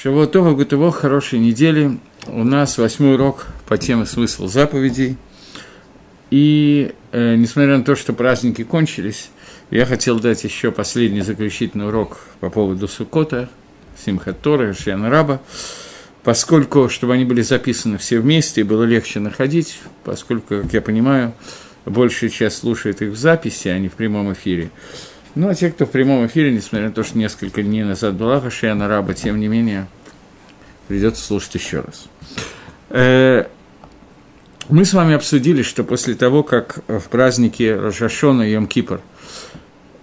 Шавуатова Гутово, хорошей недели. У нас восьмой урок по теме «Смысл заповедей». И э, несмотря на то, что праздники кончились, я хотел дать еще последний заключительный урок по поводу Сукота, Симхат Тора, Шиана Раба, поскольку, чтобы они были записаны все вместе и было легче находить, поскольку, как я понимаю, большая часть слушает их в записи, а не в прямом эфире. Ну, а те, кто в прямом эфире, несмотря на то, что несколько дней назад была Хашиана Раба, тем не менее, придется слушать еще раз. Э, мы с вами обсудили, что после того, как в празднике Рожашона и Йом-Кипр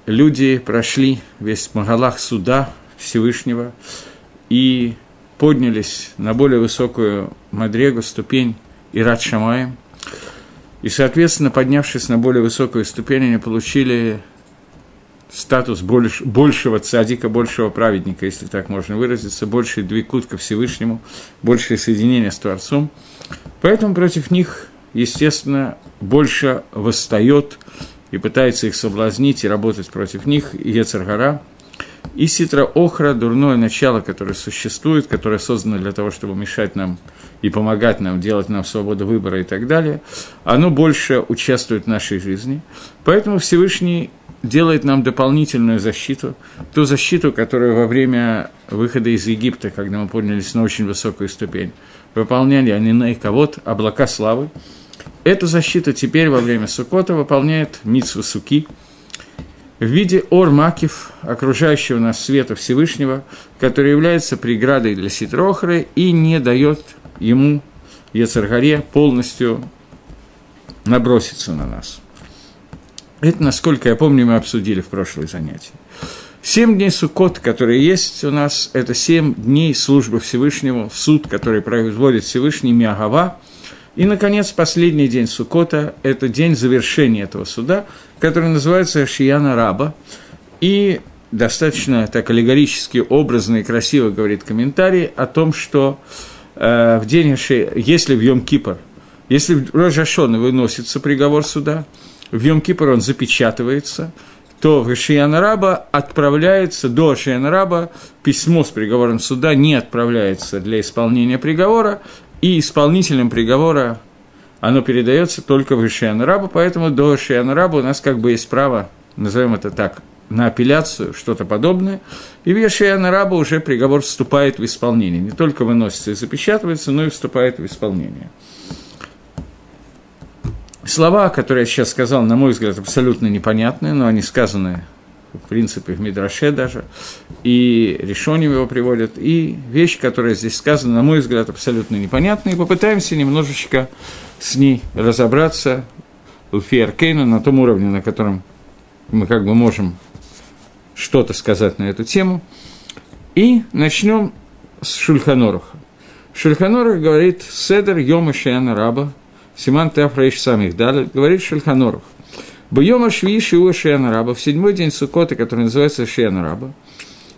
люди прошли весь Магалах суда Всевышнего и поднялись на более высокую Мадрегу, ступень Ират Шамаем, и, соответственно, поднявшись на более высокую ступень, они получили статус больш, большего цадика, большего праведника, если так можно выразиться, больший двикут ко Всевышнему, большее соединение с Творцом. Поэтому против них, естественно, больше восстает и пытается их соблазнить и работать против них и Ецаргара. И ситра охра, дурное начало, которое существует, которое создано для того, чтобы мешать нам и помогать нам, делать нам свободу выбора и так далее, оно больше участвует в нашей жизни. Поэтому Всевышний делает нам дополнительную защиту, ту защиту, которую во время выхода из Египта, когда мы поднялись на очень высокую ступень, выполняли они на кого-то облака славы. Эту защиту теперь во время Сукота выполняет Митсва Суки в виде ор-макив, окружающего нас света Всевышнего, который является преградой для Ситрохры и не дает ему, Ецаргаре, полностью наброситься на нас – это, насколько я помню, мы обсудили в прошлой занятии. Семь дней Суккот, которые есть у нас, это семь дней службы Всевышнему, суд, который производит Всевышний Миагава. И, наконец, последний день Суккота – это день завершения этого суда, который называется Шияна Раба. И достаточно так аллегорически, образно и красиво говорит комментарий о том, что э, в день, если в Йом-Кипр, если в Рожашона выносится приговор суда – в Йом-Кипр он запечатывается, то в Шиянараба отправляется, до Шиянараба письмо с приговором суда не отправляется для исполнения приговора, и исполнителем приговора оно передается только в Шиянараба, поэтому до Шиянараба у нас как бы есть право, назовем это так, на апелляцию, что-то подобное, и в Ешиянараба уже приговор вступает в исполнение. Не только выносится и запечатывается, но и вступает в исполнение. Слова, которые я сейчас сказал, на мой взгляд, абсолютно непонятные, но они сказаны, в принципе, в Мидраше даже, и решением его приводят, и вещь, которая здесь сказана, на мой взгляд, абсолютно непонятная, и попытаемся немножечко с ней разобраться у Фиаркейна на том уровне, на котором мы как бы можем что-то сказать на эту тему. И начнем с Шульханоруха. Шульханорух говорит «Седер Йома Шиана Раба», Симан Теафраиш самих. Далее, говорит Шельханорух. Бьема шви шиу раба, в седьмой день Сукота, который называется раба,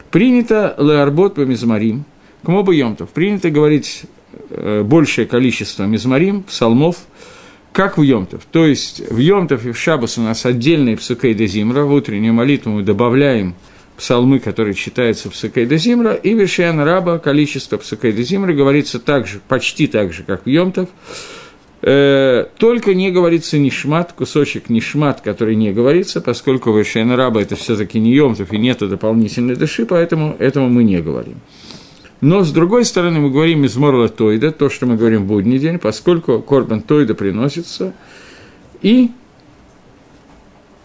принято леарбот по мизмарим, к мобу йомтов, принято говорить э, большее количество мизмарим, псалмов, как в Йомтов. То есть в Йомтов и в Шабас у нас отдельные псукей де зимра, в утреннюю молитву мы добавляем псалмы, которые читаются псукей де зимра, и в Раба количество псукей де зимра говорится так же, почти так же, как в Йомтов, только не говорится нишмат, кусочек нишмат, который не говорится, поскольку в Ишен Раба это все таки не Йомтов и нету дополнительной души, поэтому этому мы не говорим. Но, с другой стороны, мы говорим из Морла Тойда, то, что мы говорим в будний день, поскольку Корбан Тойда приносится. И,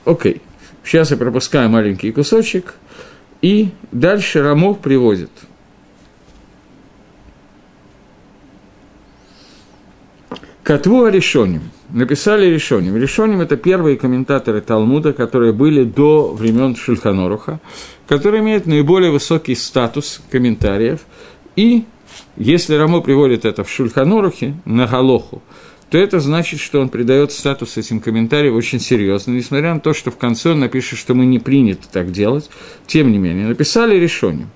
окей, сейчас я пропускаю маленький кусочек, и дальше Рамов приводит – Катву решением. Написали решением. Решением – это первые комментаторы Талмуда, которые были до времен Шульханоруха, которые имеют наиболее высокий статус комментариев. И если Рамо приводит это в Шульханорухе, на Галоху, то это значит, что он придает статус этим комментариям очень серьезно, несмотря на то, что в конце он напишет, что мы не принято так делать. Тем не менее, написали решением.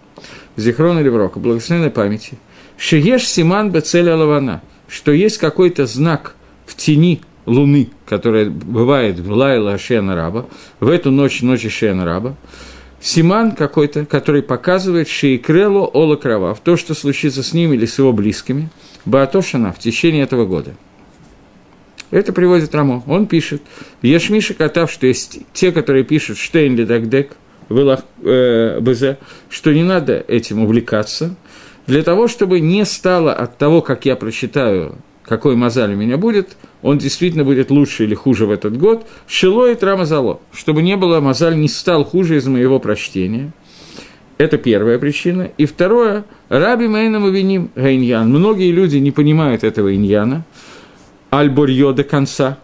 Зихрон или Врока, благословенной памяти. Шиеш Симан Бецеля Лавана – что есть какой-то знак в тени Луны, которая бывает в Лайла Шена Раба, в эту ночь, ночи Шена Раба, Симан какой-то, который показывает Шейкрелу Ола Кровав, то, что случится с ним или с его близкими, Баатошана в течение этого года. Это приводит Рамо. Он пишет, Ешмиша Катав, что есть те, которые пишут Штейн Ледагдек, э, БЗ, что не надо этим увлекаться, для того, чтобы не стало от того, как я прочитаю, какой мозаль у меня будет, он действительно будет лучше или хуже в этот год, шило и трамазало, чтобы не было, мозаль не стал хуже из моего прочтения. Это первая причина. И второе, раби Мейнам виним гайньян. Многие люди не понимают этого иньяна, альборьё до конца,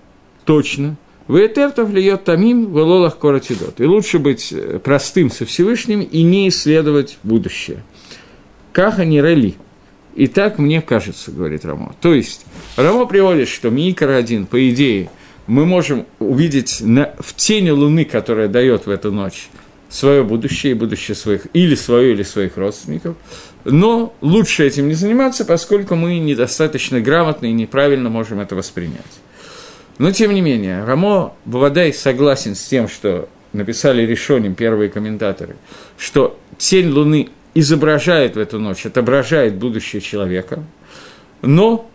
точно. Веетертов льет тамим в лолах коратидот. И лучше быть э, простым со Всевышним и не исследовать будущее. Каха не рели. И так мне кажется, говорит Рамо. То есть, Рамо приводит, что Микр один, по идее, мы можем увидеть на, в тени Луны, которая дает в эту ночь, свое будущее будущее своих, или свое, или своих родственников. Но лучше этим не заниматься, поскольку мы недостаточно грамотно и неправильно можем это воспринять. Но, тем не менее, Рамо Бавадай согласен с тем, что написали решением первые комментаторы, что тень Луны изображает в эту ночь, отображает будущее человека, но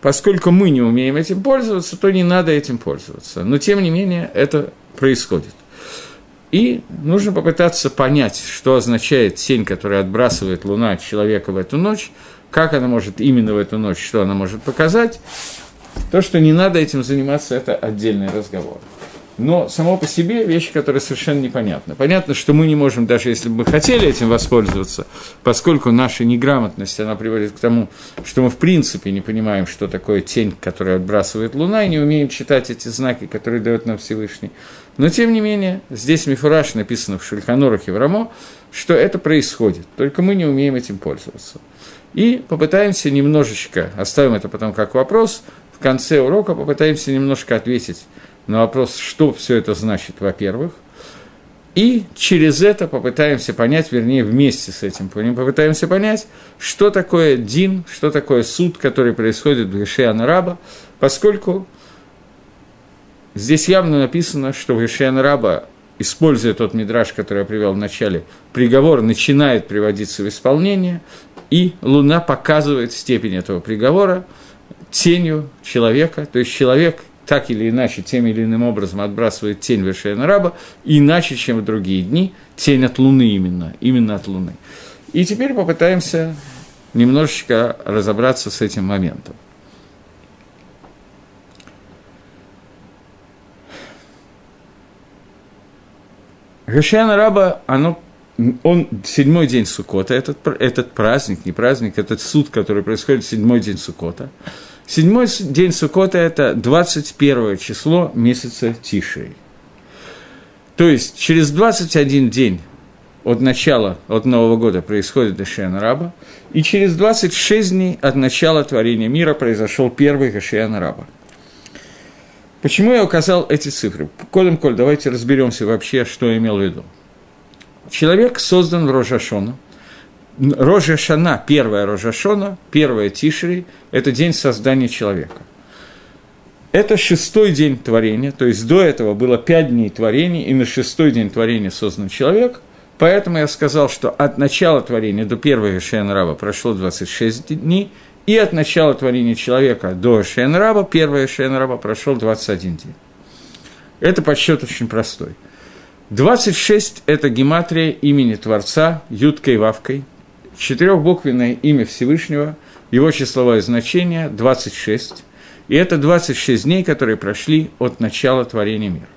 поскольку мы не умеем этим пользоваться, то не надо этим пользоваться. Но, тем не менее, это происходит. И нужно попытаться понять, что означает тень, которая отбрасывает Луна от человека в эту ночь, как она может именно в эту ночь, что она может показать. То, что не надо этим заниматься, это отдельный разговор но само по себе вещь, которая совершенно непонятна. Понятно, что мы не можем, даже если бы мы хотели этим воспользоваться, поскольку наша неграмотность, она приводит к тому, что мы в принципе не понимаем, что такое тень, которая отбрасывает Луна, и не умеем читать эти знаки, которые дает нам Всевышний. Но, тем не менее, здесь мифураж написано в Шульханорах и в Рамо, что это происходит, только мы не умеем этим пользоваться. И попытаемся немножечко, оставим это потом как вопрос, в конце урока попытаемся немножко ответить на вопрос, что все это значит, во-первых, и через это попытаемся понять, вернее, вместе с этим попытаемся понять, что такое дин, что такое суд, который происходит в Гешиана Раба, поскольку здесь явно написано, что в Гешиана Раба, используя тот мидраж, который я привел в начале, приговор начинает приводиться в исполнение, и Луна показывает степень этого приговора тенью человека, то есть человек – так или иначе, тем или иным образом отбрасывает тень Вершейна Раба, иначе, чем в другие дни, тень от Луны именно, именно от Луны. И теперь попытаемся немножечко разобраться с этим моментом. Гашиана Раба, оно, он седьмой день Сукота, этот, этот праздник, не праздник, этот суд, который происходит седьмой день Сукота – Седьмой день Сукота – это 21 число месяца Тишей. То есть через 21 день от начала, от Нового года происходит Гашиан Раба, и через 26 дней от начала творения мира произошел первый Гашиан Раба. Почему я указал эти цифры? Кодом Коль, давайте разберемся вообще, что имел в виду. Человек создан в Рожашону, Рожа Шана, первая Рожа Шона, первая Тишри – это день создания человека. Это шестой день творения, то есть до этого было пять дней творения, и на шестой день творения создан человек, поэтому я сказал, что от начала творения до первого Шейн-Раба прошло 26 дней, и от начала творения человека до Шейн-Раба, первого Шейн-Раба прошел 21 день. Это подсчет очень простой. 26 – это гематрия имени Творца, Юткой Вавкой – четырехбуквенное имя Всевышнего, его числовое значение 26, и это 26 дней, которые прошли от начала творения мира.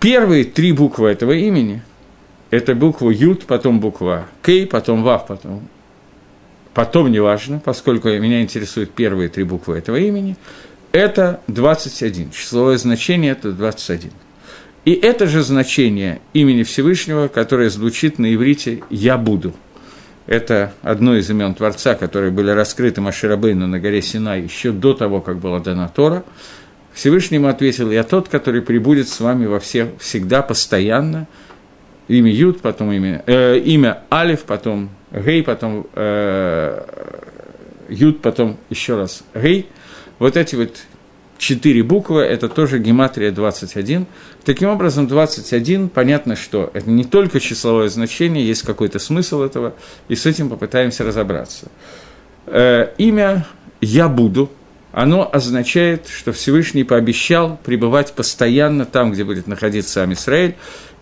Первые три буквы этого имени – это буква Ют, потом буква Кей, потом Вав, потом потом неважно, поскольку меня интересуют первые три буквы этого имени, это 21. Числовое значение – это 21. И это же значение имени Всевышнего, которое звучит на иврите «Я буду». Это одно из имен Творца, которые были раскрыты Маширабейну на горе Синай еще до того, как была дана Тора. Всевышнему ответил, я тот, который прибудет с вами во все, всегда, постоянно. Имя Юд, потом имя, э, имя Алиф, потом Гей, потом э, Юд, потом еще раз Гей. Вот эти вот четыре буквы, это тоже гематрия 21. Таким образом, 21, понятно, что это не только числовое значение, есть какой-то смысл этого, и с этим попытаемся разобраться. Э, имя «Я буду», оно означает, что Всевышний пообещал пребывать постоянно там, где будет находиться сам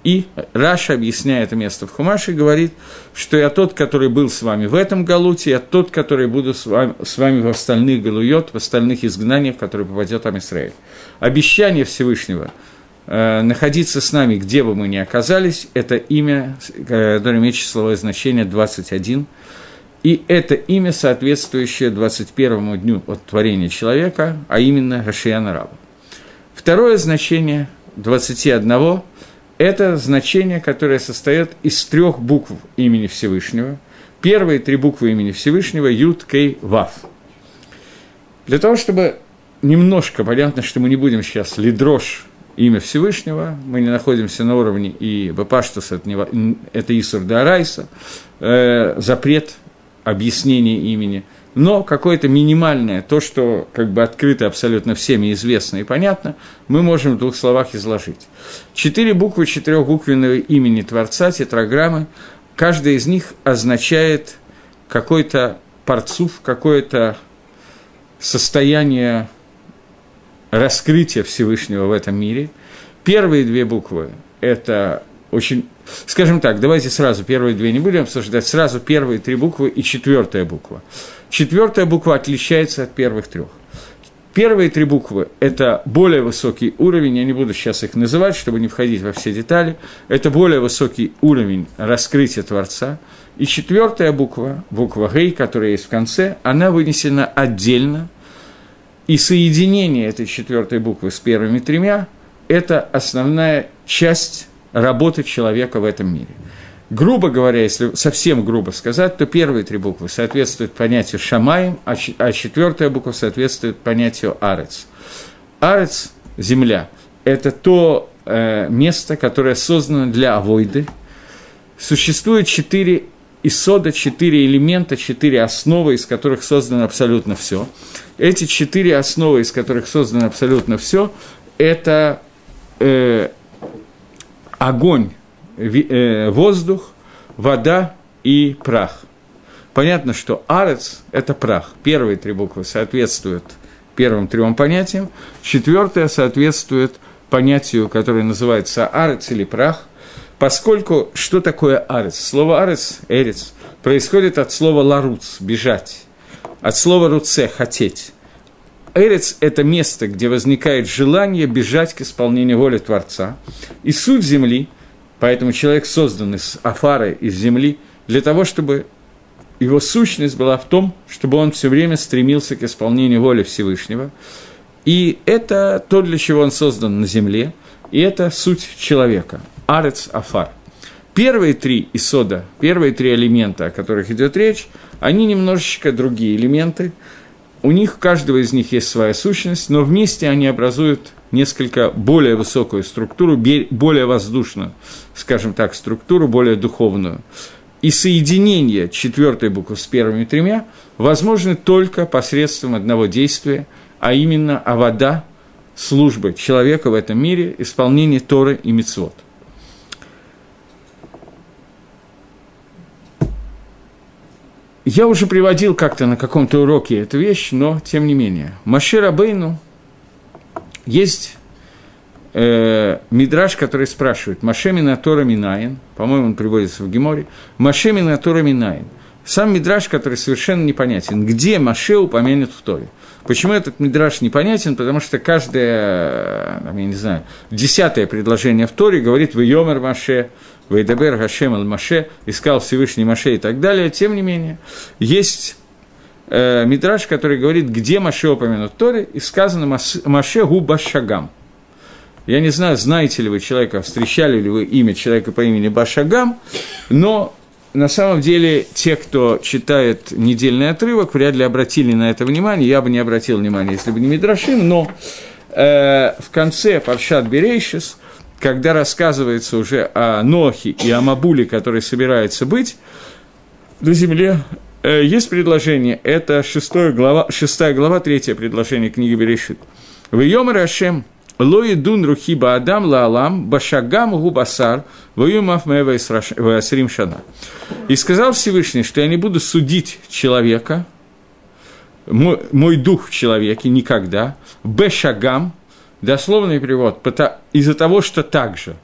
и Раша, объясняя это место в Хумаше, говорит, что я тот, который был с вами в этом галуте, я тот, который буду с вами, с вами в остальных галуйот, в остальных изгнаниях, которые попадет там Израиль. Обещание Всевышнего э, находиться с нами, где бы мы ни оказались, это имя, которое имеет числовое значение 21, и это имя, соответствующее 21 дню от творения человека, а именно Рашияна Раба. Второе значение 21 это значение, которое состоит из трех букв имени Всевышнего. Первые три буквы имени Всевышнего – Юд, Кей, Вав. Для того, чтобы немножко, понятно, что мы не будем сейчас лидрош имя Всевышнего, мы не находимся на уровне и Бапаштус, это, не, это Исур Дарайса, э, запрет объяснения имени – но какое-то минимальное, то, что как бы открыто абсолютно всеми известно и понятно, мы можем в двух словах изложить. Четыре буквы четырехбуквенного имени Творца, тетраграммы, каждая из них означает какой-то парцув, какое-то состояние раскрытия Всевышнего в этом мире. Первые две буквы – это очень... Скажем так, давайте сразу первые две не будем обсуждать, сразу первые три буквы и четвертая буква – Четвертая буква отличается от первых трех. Первые три буквы – это более высокий уровень, я не буду сейчас их называть, чтобы не входить во все детали, это более высокий уровень раскрытия Творца. И четвертая буква, буква Гей, которая есть в конце, она вынесена отдельно, и соединение этой четвертой буквы с первыми тремя – это основная часть работы человека в этом мире – Грубо говоря, если совсем грубо сказать, то первые три буквы соответствуют понятию «шамаем», а, а четвертая буква соответствует понятию «арец». «Арец» – земля – это то э, место, которое создано для авойды. Существует четыре исода, четыре элемента, четыре основы, из которых создано абсолютно все. Эти четыре основы, из которых создано абсолютно все, это э, огонь, воздух, вода и прах. Понятно, что арец – это прах. Первые три буквы соответствуют первым трем понятиям, четвертое соответствует понятию, которое называется арец или прах, поскольку что такое арец? Слово арец, эрец, происходит от слова ларуц – бежать, от слова руце – хотеть. Эрец – это место, где возникает желание бежать к исполнению воли Творца. И суть земли Поэтому человек создан из афары, из земли, для того, чтобы его сущность была в том, чтобы он все время стремился к исполнению воли Всевышнего. И это то, для чего он создан на земле, и это суть человека. Арец Афар. Первые три исода, первые три элемента, о которых идет речь, они немножечко другие элементы. У них, у каждого из них есть своя сущность, но вместе они образуют несколько более высокую структуру, более воздушную, скажем так, структуру, более духовную. И соединение четвертой буквы с первыми тремя возможно только посредством одного действия, а именно авода, службы человека в этом мире, исполнение Торы и Мицвод. Я уже приводил как-то на каком-то уроке эту вещь, но тем не менее. Машир Бейну есть э, мидраж, который спрашивает, Машемина Тора Минаин, по-моему, он приводится в Геморе, Машемина Тора Минаин. Сам мидраж, который совершенно непонятен. Где Маше упомянут в Торе? Почему этот мидраж непонятен? Потому что каждое, я не знаю, десятое предложение в Торе говорит «Вы Йомер Маше», «Вейдабер Гашем Аль Маше», «Искал Всевышний Маше» и так далее. Тем не менее, есть э, мидраж, который говорит, где Маше упомянут Торе, и сказано Маше Губа Шагам. Я не знаю, знаете ли вы человека, встречали ли вы имя человека по имени Башагам, но на самом деле те, кто читает недельный отрывок, вряд ли обратили на это внимание. Я бы не обратил внимания, если бы не Мидрашим, но э, в конце Паршат Берейшис, когда рассказывается уже о Нохе и о Мабуле, который собирается быть на земле, есть предложение, это 6 глава, 6 глава, третье предложение книги Берешит. В Йомар Ашем Лои дун рухи баадам лаалам башагам губасар воюмав мэвасрим шана. И сказал Всевышний, что я не буду судить человека, мой, мой дух в человеке никогда, бешагам, дословный перевод, из-за того, что так же.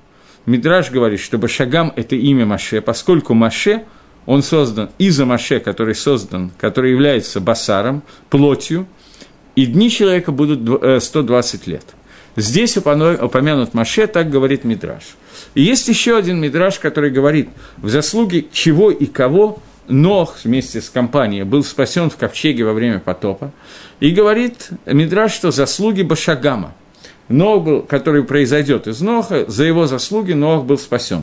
Мидраж говорит, что бешагам – это имя Маше, поскольку Маше, он создан из-за Маше, который создан, который является басаром, плотью, и дни человека будут 120 лет – Здесь упомянут Маше, так говорит Мидраш. И есть еще один Мидраш, который говорит, в заслуге чего и кого Нох вместе с компанией был спасен в ковчеге во время потопа. И говорит Мидраш, что заслуги Башагама. Нох был, который произойдет из Ноха, за его заслуги Нох был спасен.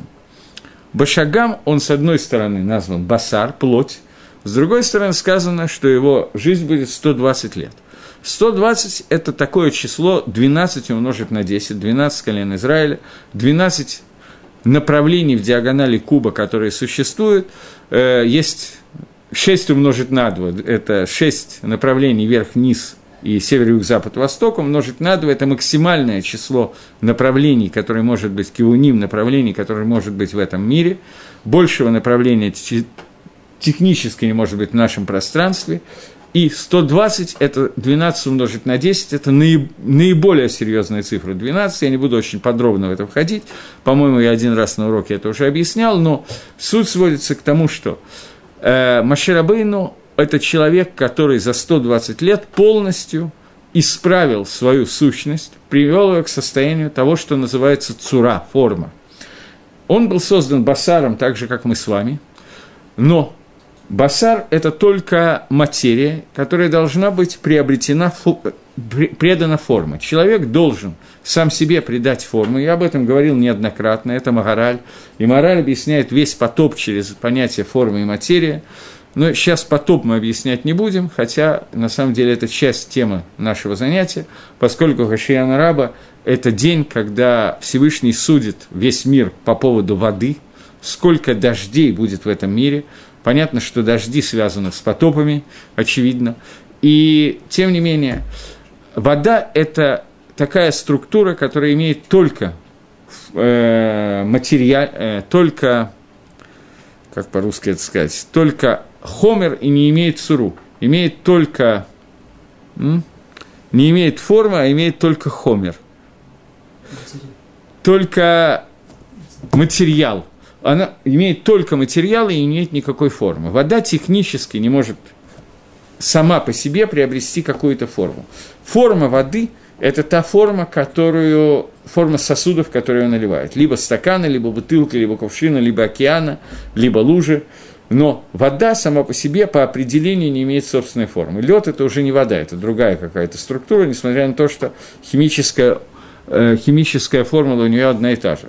Башагам, он с одной стороны назван Басар, плоть, с другой стороны сказано, что его жизнь будет 120 лет – 120 – это такое число, 12 умножить на 10, 12 колен Израиля, 12 направлений в диагонали куба, которые существуют. Э, есть 6 умножить на 2 – это 6 направлений вверх-вниз и север, юг, запад, восток, умножить на 2 – это максимальное число направлений, которое может быть, кивуним направлений, которое может быть в этом мире. Большего направления технически не может быть в нашем пространстве. И 120 – это 12 умножить на 10, это наиболее серьезная цифра 12, я не буду очень подробно в это входить, по-моему, я один раз на уроке это уже объяснял, но суть сводится к тому, что э, Маширабейну – это человек, который за 120 лет полностью исправил свою сущность, привел ее к состоянию того, что называется цура, форма. Он был создан басаром, так же, как мы с вами, но Басар – это только материя, которая должна быть приобретена, предана форма. Человек должен сам себе придать форму. Я об этом говорил неоднократно, это Магараль. И Мораль объясняет весь потоп через понятие формы и материя. Но сейчас потоп мы объяснять не будем, хотя на самом деле это часть темы нашего занятия, поскольку Хашияна Раба – это день, когда Всевышний судит весь мир по поводу воды, сколько дождей будет в этом мире – Понятно, что дожди связаны с потопами, очевидно. И, тем не менее, вода – это такая структура, которая имеет только э, материал, э, только, как по-русски это сказать, только хомер и не имеет суру. Имеет только, не имеет формы, а имеет только хомер. Только материал она имеет только материалы и не имеет никакой формы. Вода технически не может сама по себе приобрести какую-то форму. Форма воды – это та форма, которую, форма сосудов, которые он наливает. Либо стакана, либо бутылка, либо кувшина, либо океана, либо лужи. Но вода сама по себе по определению не имеет собственной формы. Лед это уже не вода, это другая какая-то структура, несмотря на то, что химическая, э, химическая формула у нее одна и та же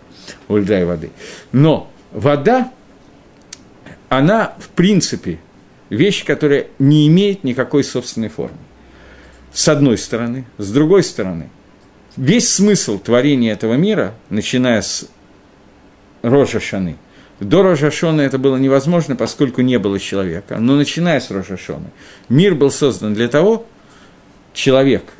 у льда и воды. Но вода, она, в принципе, вещь, которая не имеет никакой собственной формы. С одной стороны. С другой стороны, весь смысл творения этого мира, начиная с Рожа Шаны, до Рожашона это было невозможно, поскольку не было человека. Но начиная с Рожашона, мир был создан для того, человек –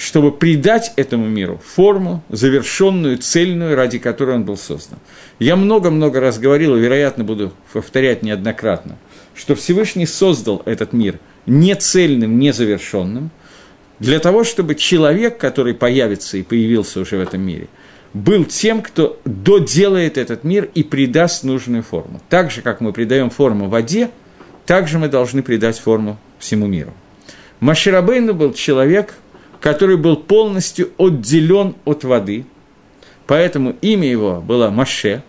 чтобы придать этому миру форму, завершенную, цельную, ради которой он был создан. Я много-много раз говорил, и, вероятно, буду повторять неоднократно, что Всевышний создал этот мир не цельным, не завершенным, для того, чтобы человек, который появится и появился уже в этом мире, был тем, кто доделает этот мир и придаст нужную форму. Так же, как мы придаем форму воде, так же мы должны придать форму всему миру. Маширабейну был человек – который был полностью отделен от воды. Поэтому имя его было Маше,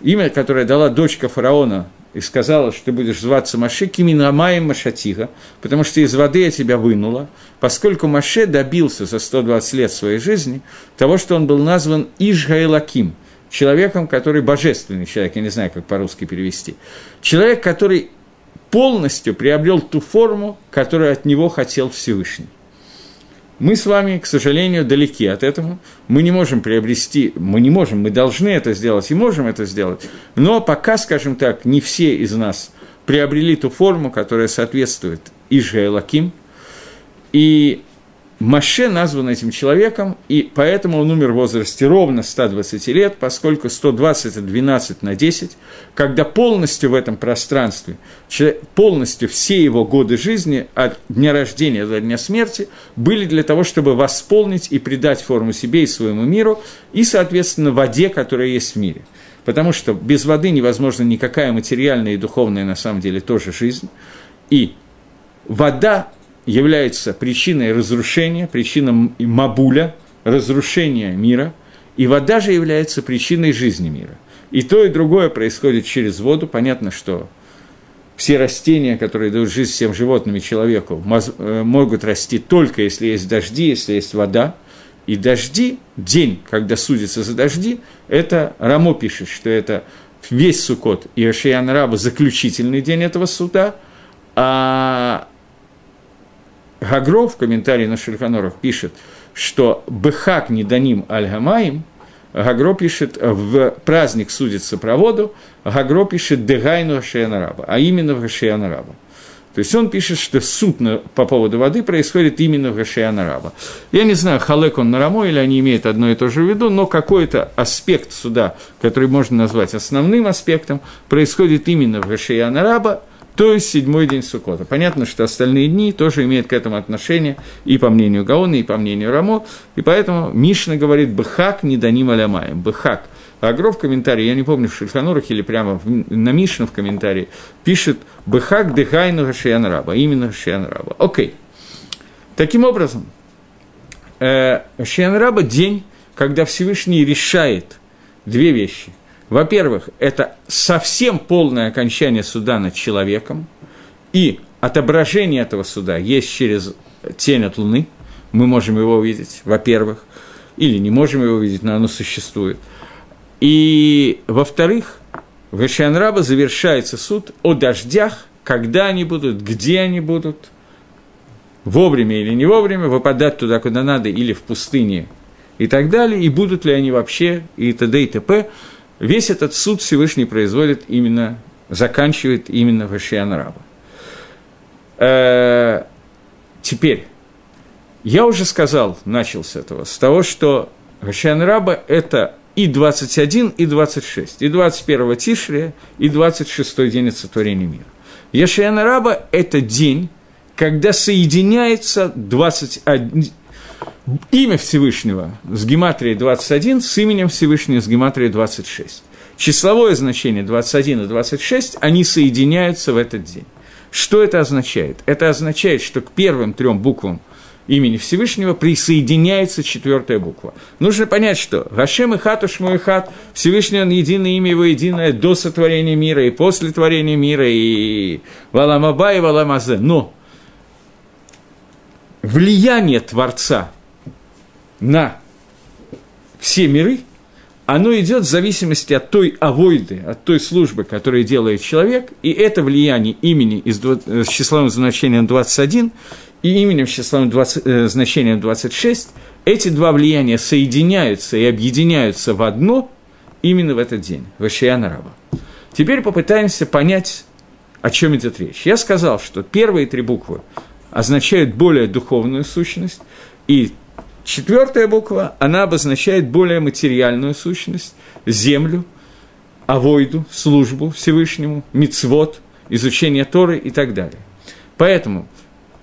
имя, которое дала дочка фараона и сказала, что ты будешь зваться Маше, Киминамаем Машатига, потому что из воды я тебя вынула, поскольку Маше добился за 120 лет своей жизни того, что он был назван Ижгаилаким, человеком, который божественный человек, я не знаю, как по-русски перевести, человек, который полностью приобрел ту форму, которую от него хотел Всевышний. Мы с вами, к сожалению, далеки от этого. Мы не можем приобрести, мы не можем, мы должны это сделать и можем это сделать. Но пока, скажем так, не все из нас приобрели ту форму, которая соответствует Ижа Лаким. И Маше назван этим человеком, и поэтому он умер в возрасте ровно 120 лет, поскольку 120 – это 12 на 10, когда полностью в этом пространстве, полностью все его годы жизни от дня рождения до дня смерти были для того, чтобы восполнить и придать форму себе и своему миру, и, соответственно, воде, которая есть в мире. Потому что без воды невозможна никакая материальная и духовная, на самом деле, тоже жизнь. И вода является причиной разрушения, причиной мабуля, разрушения мира, и вода же является причиной жизни мира. И то, и другое происходит через воду. Понятно, что все растения, которые дают жизнь всем животным и человеку, э, могут расти только если есть дожди, если есть вода. И дожди, день, когда судится за дожди, это Рамо пишет, что это весь Сукот и Ашиян Раба заключительный день этого суда, а Гагров в комментарии на Шульханорах пишет, что «Бехак не даним аль-гамаим», Гагро пишет, в праздник судится про воду, Гагро пишет «дегайну Шианараба», а именно в Шианараба. То есть он пишет, что суд по поводу воды происходит именно в Гашианараба. Я не знаю, халек он на Рамо или они имеют одно и то же в виду, но какой-то аспект суда, который можно назвать основным аспектом, происходит именно в Гашианараба, то есть седьмой день Суккота. Понятно, что остальные дни тоже имеют к этому отношение, и по мнению Гаона, и по мнению Рамо, и поэтому Мишна говорит «бхак не даним алямаем», «бхак». А Агро в комментарии, я не помню, в Шульханурах или прямо на Мишну в комментарии, пишет «бхак дыхайну Шиян Раба», именно Шиян Раба. Окей. Таким образом, э, Шиян Раба – день, когда Всевышний решает две вещи. Во-первых, это совсем полное окончание суда над человеком, и отображение этого суда есть через тень от Луны, мы можем его увидеть, во-первых, или не можем его увидеть, но оно существует. И, во-вторых, в Ишианраба завершается суд о дождях, когда они будут, где они будут, вовремя или не вовремя, выпадать туда, куда надо, или в пустыне, и так далее, и будут ли они вообще, и т.д. и т.п. Весь этот суд Всевышний производит именно, заканчивает именно в Ашиан э, теперь, я уже сказал, начал с этого, с того, что Ашиан Раба – это и 21, и 26, и 21 Тишрия, и 26 день сотворения мира. Яшиан Раба – это день, когда соединяется 21, имя Всевышнего с гематрией 21 с именем Всевышнего с гематрией 26. Числовое значение 21 и 26, они соединяются в этот день. Что это означает? Это означает, что к первым трем буквам имени Всевышнего присоединяется четвертая буква. Нужно понять, что Гашем и Хатуш мой хат, Всевышний он единое имя его единое до сотворения мира и после творения мира, и Валамаба и Валамазе. Но влияние Творца на все миры, оно идет в зависимости от той авойды, от той службы, которую делает человек, и это влияние имени из, э, с числовым значением 21 и именем с числовым 20, э, значением 26, эти два влияния соединяются и объединяются в одно именно в этот день, в Раба. Теперь попытаемся понять, о чем идет речь. Я сказал, что первые три буквы означают более духовную сущность, и четвертая буква, она обозначает более материальную сущность, землю, авойду, службу Всевышнему, мицвод, изучение Торы и так далее. Поэтому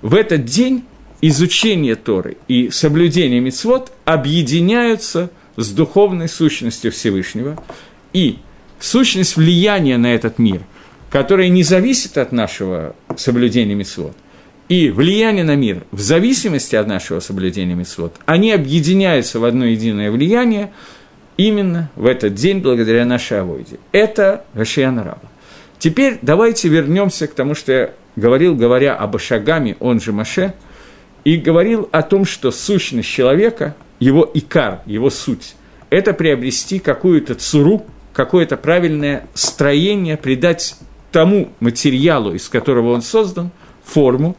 в этот день изучение Торы и соблюдение мицвод объединяются с духовной сущностью Всевышнего, и сущность влияния на этот мир, которая не зависит от нашего соблюдения мицвод, и влияние на мир в зависимости от нашего соблюдения митцвот, они объединяются в одно единое влияние именно в этот день благодаря нашей авойде. Это Рашияна Раба. Теперь давайте вернемся к тому, что я говорил, говоря об Ашагаме, он же Маше, и говорил о том, что сущность человека, его икар, его суть, это приобрести какую-то цуру, какое-то правильное строение, придать тому материалу, из которого он создан, форму,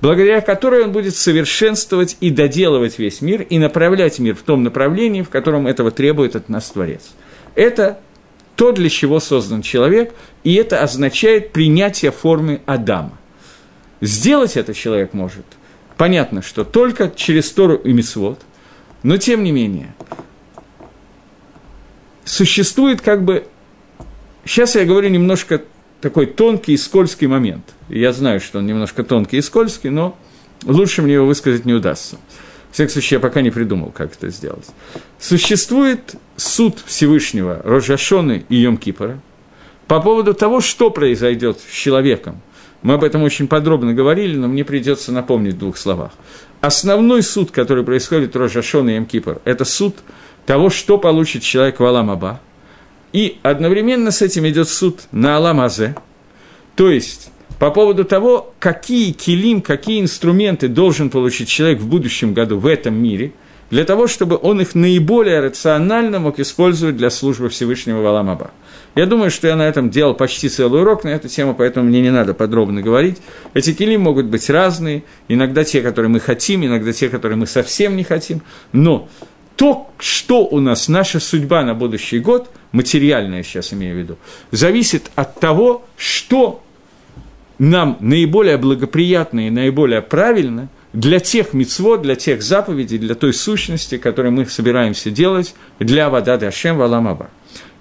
благодаря которой он будет совершенствовать и доделывать весь мир, и направлять мир в том направлении, в котором этого требует от нас Творец. Это то, для чего создан человек, и это означает принятие формы Адама. Сделать это человек может понятно, что только через Тору и Мисвод, но тем не менее, существует как бы... Сейчас я говорю немножко такой тонкий и скользкий момент. Я знаю, что он немножко тонкий и скользкий, но лучше мне его высказать не удастся. В всяком случае, я пока не придумал, как это сделать. Существует суд Всевышнего Рожашоны и Йом-Кипора по поводу того, что произойдет с человеком. Мы об этом очень подробно говорили, но мне придется напомнить в двух словах. Основной суд, который происходит в Рожашон и Йом-Кипор, это суд того, что получит человек в Аламаба. И одновременно с этим идет суд на Аламазе, то есть по поводу того, какие килим, какие инструменты должен получить человек в будущем году в этом мире, для того, чтобы он их наиболее рационально мог использовать для службы Всевышнего Валамаба. Я думаю, что я на этом делал почти целый урок на эту тему, поэтому мне не надо подробно говорить. Эти килим могут быть разные, иногда те, которые мы хотим, иногда те, которые мы совсем не хотим, но то, что у нас, наша судьба на будущий год, материальная сейчас имею в виду, зависит от того, что нам наиболее благоприятно и наиболее правильно для тех мицвод, для тех заповедей, для той сущности, которую мы собираемся делать для вода Дашем Валамаба.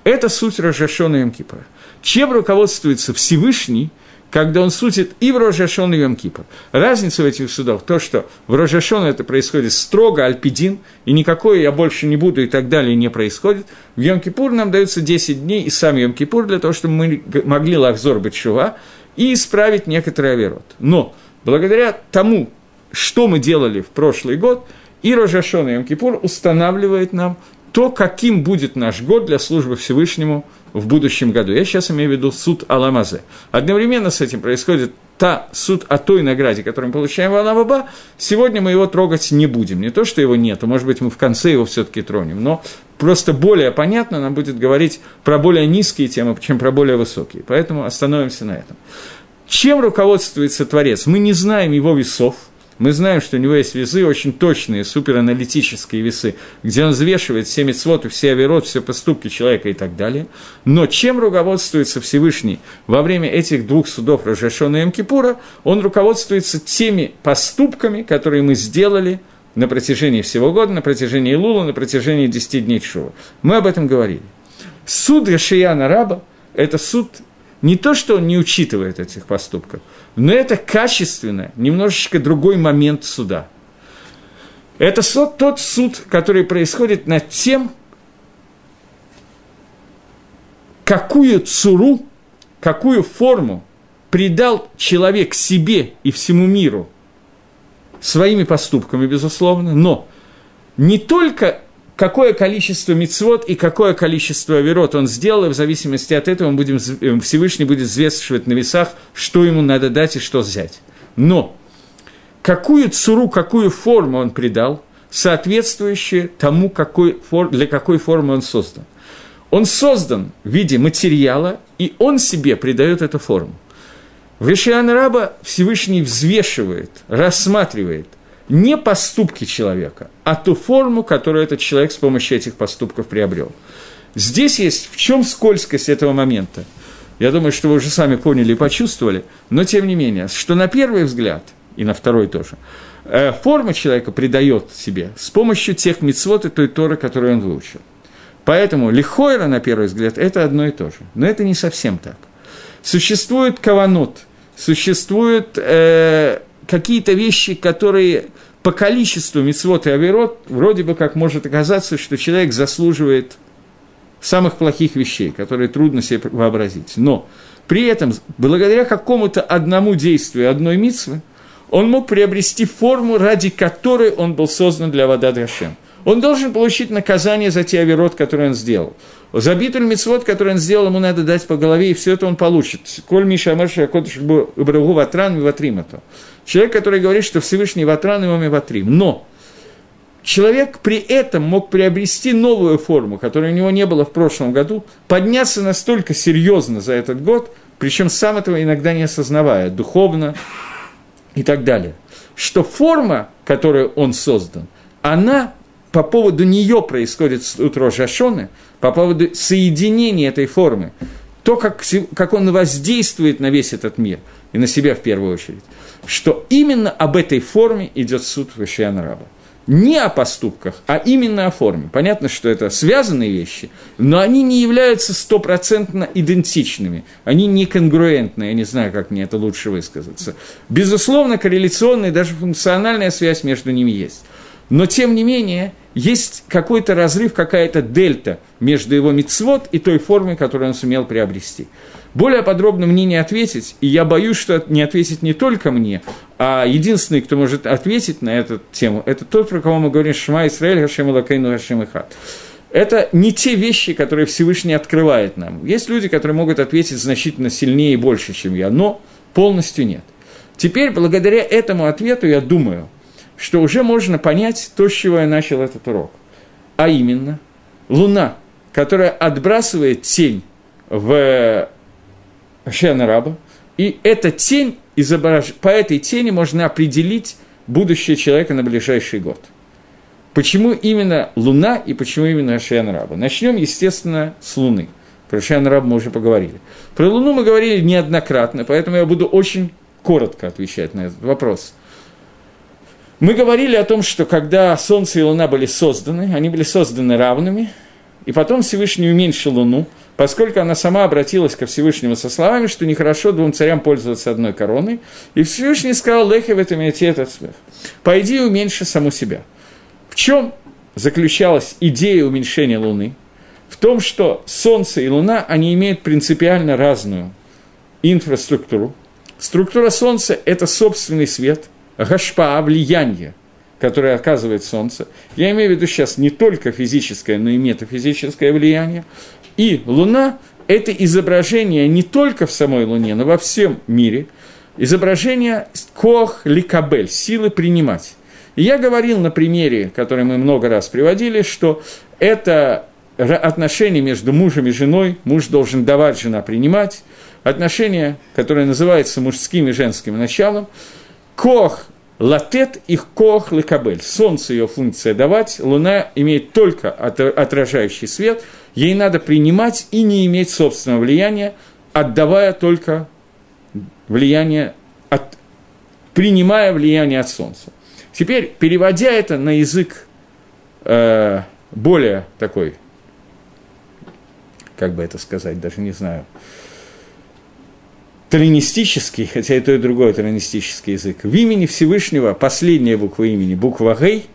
Это суть Рожашона и Кипра. Чем руководствуется Всевышний, когда он судит и в Рожашон и Йом Кипр. Разница в этих судах то, что в Рожашон это происходит строго альпидин, и никакое я больше не буду и так далее не происходит. В Йом Кипур нам дается 10 дней, и сам Йом Кипур для того, чтобы мы могли лахзор быть шува, и исправить некоторые оверот. Но благодаря тому, что мы делали в прошлый год, и Рожашон и Йом-Кипур устанавливает нам то, каким будет наш год для службы Всевышнему в будущем году. Я сейчас имею в виду суд Аламазе. Одновременно с этим происходит та суд о той награде, которую мы получаем в Аламаба, сегодня мы его трогать не будем. Не то, что его нет, может быть, мы в конце его все таки тронем, но просто более понятно нам будет говорить про более низкие темы, чем про более высокие. Поэтому остановимся на этом. Чем руководствуется Творец? Мы не знаем его весов, мы знаем, что у него есть весы очень точные, супераналитические весы, где он взвешивает все мецвоты, все аверот, все поступки человека и так далее. Но чем руководствуется Всевышний во время этих двух судов Рожашона и Мкипура? Он руководствуется теми поступками, которые мы сделали – на протяжении всего года, на протяжении Лула, на протяжении 10 дней Чува. Мы об этом говорили. Суд Рашияна Раба – это суд не то, что он не учитывает этих поступков, но это качественно, немножечко другой момент суда. Это суд, тот суд, который происходит над тем, какую цуру, какую форму придал человек себе и всему миру – своими поступками, безусловно, но не только какое количество мицвод и какое количество верот он сделал, и в зависимости от этого мы будем, э, Всевышний будет взвешивать на весах, что ему надо дать и что взять. Но какую цуру, какую форму он придал, соответствующее тому, какой, для какой формы он создан. Он создан в виде материала, и он себе придает эту форму. В Раба Всевышний взвешивает, рассматривает не поступки человека, а ту форму, которую этот человек с помощью этих поступков приобрел. Здесь есть в чем скользкость этого момента. Я думаю, что вы уже сами поняли и почувствовали, но тем не менее, что на первый взгляд, и на второй тоже, э, форма человека придает себе с помощью тех мицвод и той Торы, которую он выучил. Поэтому лихойра, на первый взгляд, это одно и то же. Но это не совсем так. Существует каванот, существуют э, какие-то вещи, которые по количеству мицвод и аверот вроде бы как может оказаться, что человек заслуживает самых плохих вещей, которые трудно себе вообразить. Но при этом, благодаря какому-то одному действию одной мицвы, он мог приобрести форму, ради которой он был создан для вода Драшем. Он должен получить наказание за те аверот, которые он сделал. За битуль мицвод, который он сделал, ему надо дать по голове, и все это он получит. Коль Миша Амарша Акодыш Брагу Ватран и Ватрим это. Человек, который говорит, что Всевышний Ватран и Мами Ватрим. Но человек при этом мог приобрести новую форму, которой у него не было в прошлом году, подняться настолько серьезно за этот год, причем сам этого иногда не осознавая, духовно и так далее, что форма, которую он создан, она по поводу нее происходит суд Рожашоны, по поводу соединения этой формы то, как, как он воздействует на весь этот мир, и на себя в первую очередь, что именно об этой форме идет суд Вашиана Раба не о поступках, а именно о форме. Понятно, что это связанные вещи, но они не являются стопроцентно идентичными, они не конгруентны, я не знаю, как мне это лучше высказаться. Безусловно, корреляционная, даже функциональная связь между ними есть. Но, тем не менее, есть какой-то разрыв, какая-то дельта между его мицвод и той формой, которую он сумел приобрести. Более подробно мне не ответить, и я боюсь, что не ответить не только мне, а единственный, кто может ответить на эту тему, это тот, про кого мы говорим «Шма Исраэль, Хашем Лакейну, Хашем Ихат». Это не те вещи, которые Всевышний открывает нам. Есть люди, которые могут ответить значительно сильнее и больше, чем я, но полностью нет. Теперь, благодаря этому ответу, я думаю, что уже можно понять то, с чего я начал этот урок. А именно, Луна, которая отбрасывает тень в Шена Раба, и эта тень, изображ... по этой тени можно определить будущее человека на ближайший год. Почему именно Луна и почему именно Шен Раба? Начнем, естественно, с Луны. Про Шен Раба мы уже поговорили. Про Луну мы говорили неоднократно, поэтому я буду очень коротко отвечать на этот вопрос. Мы говорили о том, что когда Солнце и Луна были созданы, они были созданы равными, и потом Всевышний уменьшил Луну – поскольку она сама обратилась ко Всевышнему со словами, что нехорошо двум царям пользоваться одной короной, и Всевышний сказал, Лехе в этом идти этот смех. Пойди и уменьши саму себя. В чем заключалась идея уменьшения Луны? В том, что Солнце и Луна, они имеют принципиально разную инфраструктуру. Структура Солнца – это собственный свет, гашпа, влияние, которое оказывает Солнце. Я имею в виду сейчас не только физическое, но и метафизическое влияние. И Луна – это изображение не только в самой Луне, но во всем мире, изображение кох ликабель, силы принимать. И я говорил на примере, который мы много раз приводили, что это отношение между мужем и женой, муж должен давать, жена принимать, отношение, которое называется мужским и женским началом, кох Латет их кох лекабель. Солнце ее функция давать, Луна имеет только отражающий свет, ей надо принимать и не иметь собственного влияния, отдавая только влияние, от, принимая влияние от Солнца. Теперь, переводя это на язык э, более такой, как бы это сказать, даже не знаю, тринистический, хотя и то, и другое тринистический язык, в имени Всевышнего, последняя буква имени, буква Гей,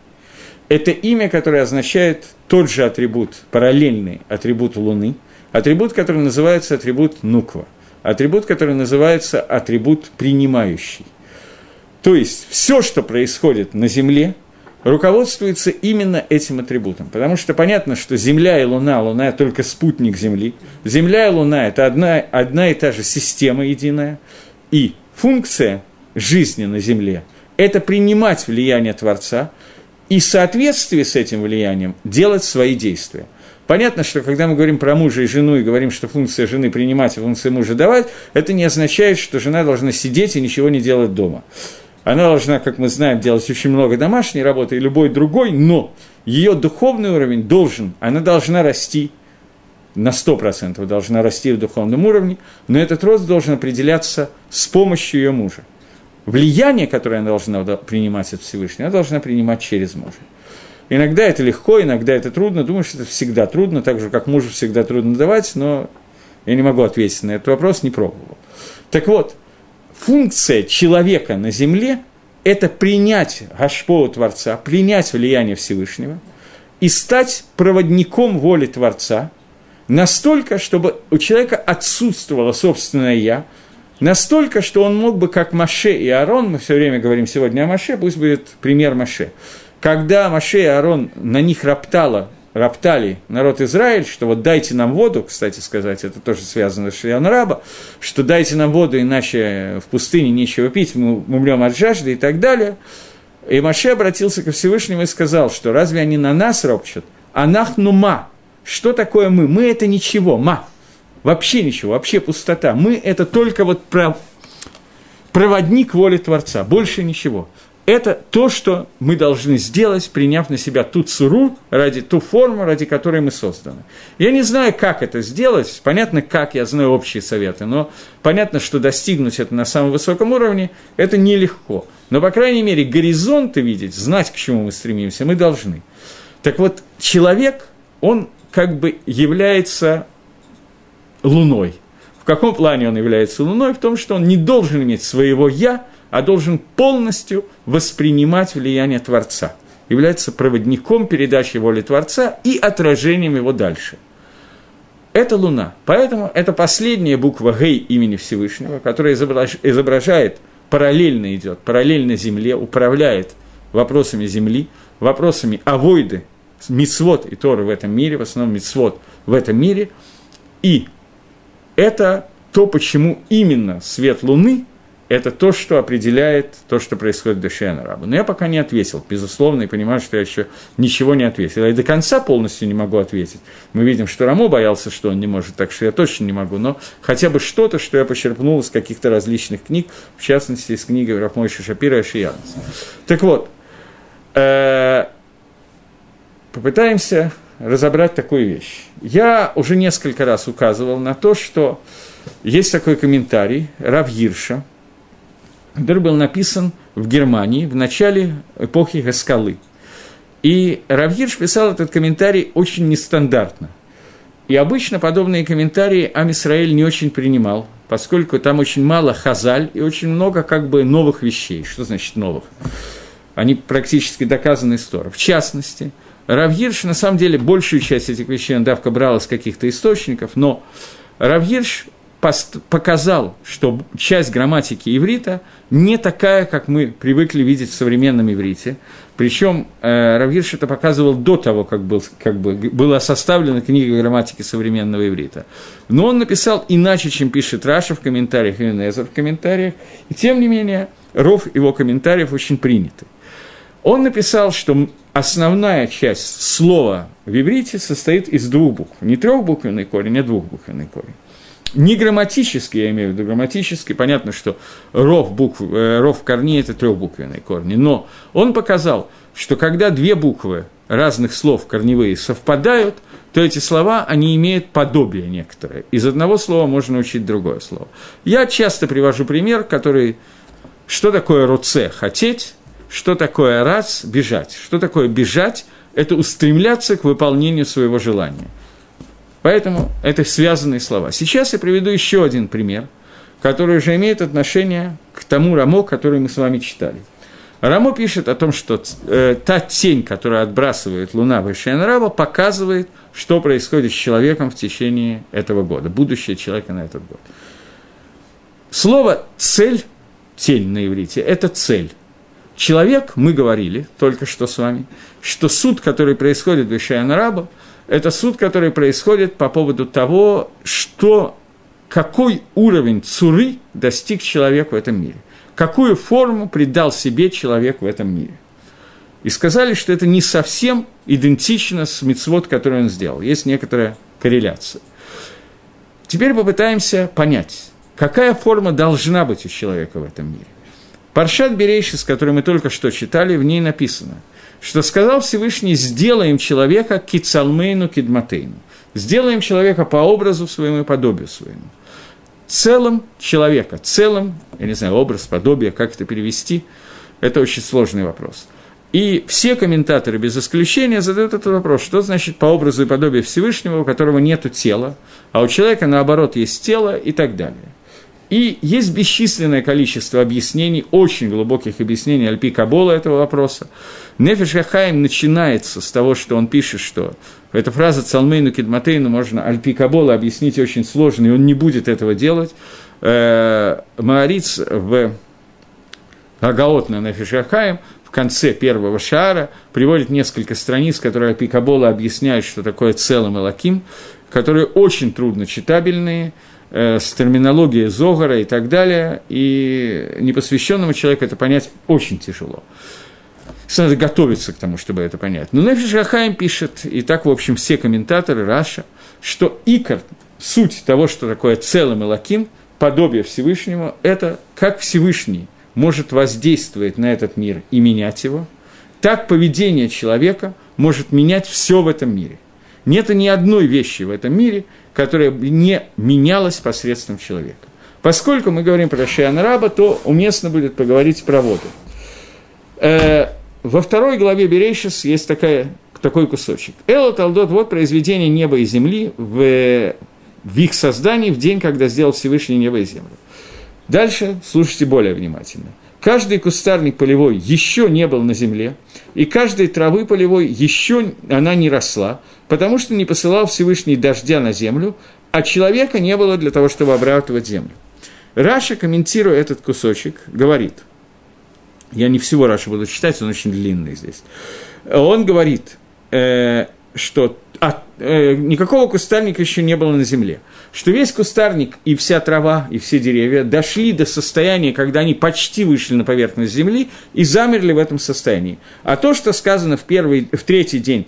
это имя, которое означает тот же атрибут, параллельный атрибут Луны, атрибут, который называется атрибут Нуква, атрибут, который называется атрибут принимающий. То есть все, что происходит на Земле – руководствуется именно этим атрибутом. Потому что понятно, что Земля и Луна, Луна – только спутник Земли. Земля и Луна – это одна, одна и та же система единая. И функция жизни на Земле – это принимать влияние Творца и в соответствии с этим влиянием делать свои действия. Понятно, что когда мы говорим про мужа и жену и говорим, что функция жены принимать, а функция мужа давать, это не означает, что жена должна сидеть и ничего не делать дома. Она должна, как мы знаем, делать очень много домашней работы и любой другой, но ее духовный уровень должен, она должна расти на 100% должна расти в духовном уровне, но этот рост должен определяться с помощью ее мужа. Влияние, которое она должна принимать от Всевышнего, она должна принимать через мужа. Иногда это легко, иногда это трудно. Думаю, что это всегда трудно, так же, как мужу всегда трудно давать, но я не могу ответить на этот вопрос, не пробовал. Так вот, функция человека на земле – это принять Гашпоу Творца, принять влияние Всевышнего и стать проводником воли Творца настолько, чтобы у человека отсутствовало собственное «я», настолько, что он мог бы, как Маше и Аарон, мы все время говорим сегодня о Маше, пусть будет пример Маше, когда Маше и Аарон на них роптало роптали народ Израиль, что вот дайте нам воду, кстати сказать, это тоже связано с Шриан что дайте нам воду, иначе в пустыне нечего пить, мы умрем от жажды и так далее. И Маше обратился ко Всевышнему и сказал, что разве они на нас ропчут? Анахну ма. Что такое мы? Мы – это ничего, ма. Вообще ничего, вообще пустота. Мы – это только вот проводник воли Творца, больше ничего. Это то, что мы должны сделать, приняв на себя ту цуру, ради ту форму, ради которой мы созданы. Я не знаю, как это сделать, понятно, как, я знаю общие советы, но понятно, что достигнуть это на самом высоком уровне, это нелегко. Но, по крайней мере, горизонты видеть, знать, к чему мы стремимся, мы должны. Так вот, человек, он как бы является луной. В каком плане он является луной? В том, что он не должен иметь своего «я», а должен полностью воспринимать влияние Творца, является проводником передачи воли Творца и отражением его дальше. Это Луна. Поэтому это последняя буква Гей имени Всевышнего, которая изображает, параллельно идет, параллельно Земле, управляет вопросами Земли, вопросами авойды, мицвод и Торы в этом мире, в основном мицвод в этом мире. И это то, почему именно свет Луны это то, что определяет то, что происходит в душе Анарабы. Но я пока не ответил, безусловно, и понимаю, что я еще ничего не ответил. Я и до конца полностью не могу ответить. Мы видим, что Рамо боялся, что он не может, так что я точно не могу. Но хотя бы что-то, что я почерпнул из каких-то различных книг, в частности, из книги Рахмойши Шапира и Шиянца. Так вот, э, попытаемся разобрать такую вещь. Я уже несколько раз указывал на то, что есть такой комментарий Рав Гирша, который был написан в Германии в начале эпохи Гаскалы. И Равгирш писал этот комментарий очень нестандартно. И обычно подобные комментарии Амисраэль не очень принимал, поскольку там очень мало хазаль и очень много как бы новых вещей. Что значит новых? Они практически доказаны из В частности, Равгирш на самом деле большую часть этих вещей он давка брал из каких-то источников, но Равгирш показал, что часть грамматики иврита не такая, как мы привыкли видеть в современном иврите. Причем э, Равгирш это показывал до того, как, был, как бы, была составлена книга грамматики современного иврита. Но он написал иначе, чем пишет Раша в комментариях и Незер в комментариях. И тем не менее, ров его комментариев очень приняты. Он написал, что основная часть слова в иврите состоит из двух букв. Не трехбуквенный корень, а двухбуквенный корень. Не грамматический, я имею в виду грамматический, понятно, что ров, букв, э, ров корней – это трехбуквенные корни, но он показал, что когда две буквы разных слов корневые совпадают, то эти слова, они имеют подобие некоторое. Из одного слова можно учить другое слово. Я часто привожу пример, который, что такое роце – хотеть, что такое раз – бежать. Что такое бежать – это устремляться к выполнению своего желания – Поэтому это связанные слова. Сейчас я приведу еще один пример, который уже имеет отношение к тому Рамо, который мы с вами читали. Рамо пишет о том, что э, та тень, которую отбрасывает Луна в Раба, показывает, что происходит с человеком в течение этого года, будущее человека на этот год. Слово «цель», «тень» на иврите – это цель. Человек, мы говорили только что с вами, что суд, который происходит в Раба это суд, который происходит по поводу того, что, какой уровень цуры достиг человек в этом мире, какую форму придал себе человек в этом мире. И сказали, что это не совсем идентично с мицвод, который он сделал. Есть некоторая корреляция. Теперь попытаемся понять, какая форма должна быть у человека в этом мире. Паршат Берейши, с которой мы только что читали, в ней написано – что сказал Всевышний, сделаем человека кицалмейну кидматейну. Сделаем человека по образу своему и подобию своему. Целым человека, целым, я не знаю, образ, подобие, как это перевести, это очень сложный вопрос. И все комментаторы без исключения задают этот вопрос, что значит по образу и подобию Всевышнего, у которого нет тела, а у человека, наоборот, есть тело и так далее. И есть бесчисленное количество объяснений, очень глубоких объяснений Альпи Кабола этого вопроса. Нефиш Хахаим начинается с того, что он пишет, что эта фраза «Цалмейну кидматейну» можно Альпи Кабола объяснить очень сложно, и он не будет этого делать. Э, Маариц в Агаот на Нефиш Хахаим в конце первого шара приводит несколько страниц, которые Альпи Кабола объясняют, что такое целым и лаким, которые очень трудно читабельные, с терминологией Зогара и так далее, и непосвященному человеку это понять очень тяжело надо готовиться к тому, чтобы это понять. Но Нефиш Рахаим пишет, и так, в общем, все комментаторы Раша, что икор, суть того, что такое целым и лаким, подобие Всевышнему, это как Всевышний может воздействовать на этот мир и менять его, так поведение человека может менять все в этом мире. Нет ни одной вещи в этом мире, которая не менялась посредством человека. Поскольку мы говорим про Шиана Раба, то уместно будет поговорить про воду. Э, во второй главе Берейшис есть такая, такой кусочек. Элла Талдот, вот произведение неба и земли в, в их создании в день, когда сделал Всевышний небо и землю. Дальше слушайте более внимательно. Каждый кустарник полевой еще не был на земле, и каждой травы полевой еще она не росла, потому что не посылал Всевышний дождя на землю, а человека не было для того, чтобы обрабатывать землю. Раши, комментируя этот кусочек, говорит, я не всего Раши буду читать, он очень длинный здесь, он говорит, э, что а, э, никакого кустарника еще не было на земле, что весь кустарник и вся трава, и все деревья дошли до состояния, когда они почти вышли на поверхность земли и замерли в этом состоянии. А то, что сказано в, первый, в третий день,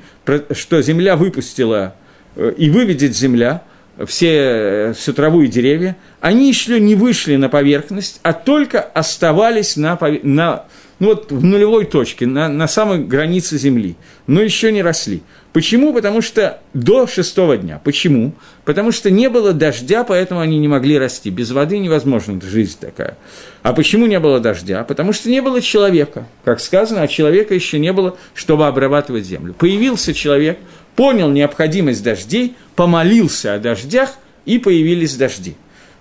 что земля выпустила э, и выведет земля – все, всю траву и деревья, они еще не вышли на поверхность, а только оставались на, на, ну вот в нулевой точке, на, на самой границе Земли, но еще не росли. Почему? Потому что до шестого дня. Почему? Потому что не было дождя, поэтому они не могли расти. Без воды невозможна жизнь такая. А почему не было дождя? Потому что не было человека. Как сказано, а человека еще не было, чтобы обрабатывать землю. Появился человек, понял необходимость дождей, помолился о дождях, и появились дожди.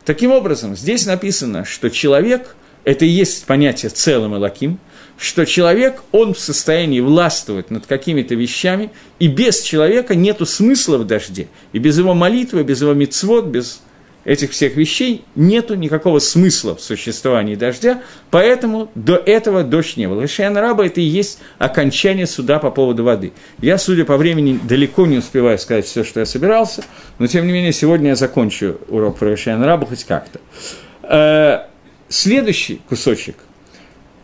Таким образом, здесь написано, что человек – это и есть понятие целым и лаким, что человек, он в состоянии властвовать над какими-то вещами, и без человека нет смысла в дожде, и без его молитвы, без его мицвод, без этих всех вещей нету никакого смысла в существовании дождя, поэтому до этого дождь не был. Решение раба – это и есть окончание суда по поводу воды. Я, судя по времени, далеко не успеваю сказать все, что я собирался, но, тем не менее, сегодня я закончу урок про решение раба хоть как-то. Э, следующий кусочек,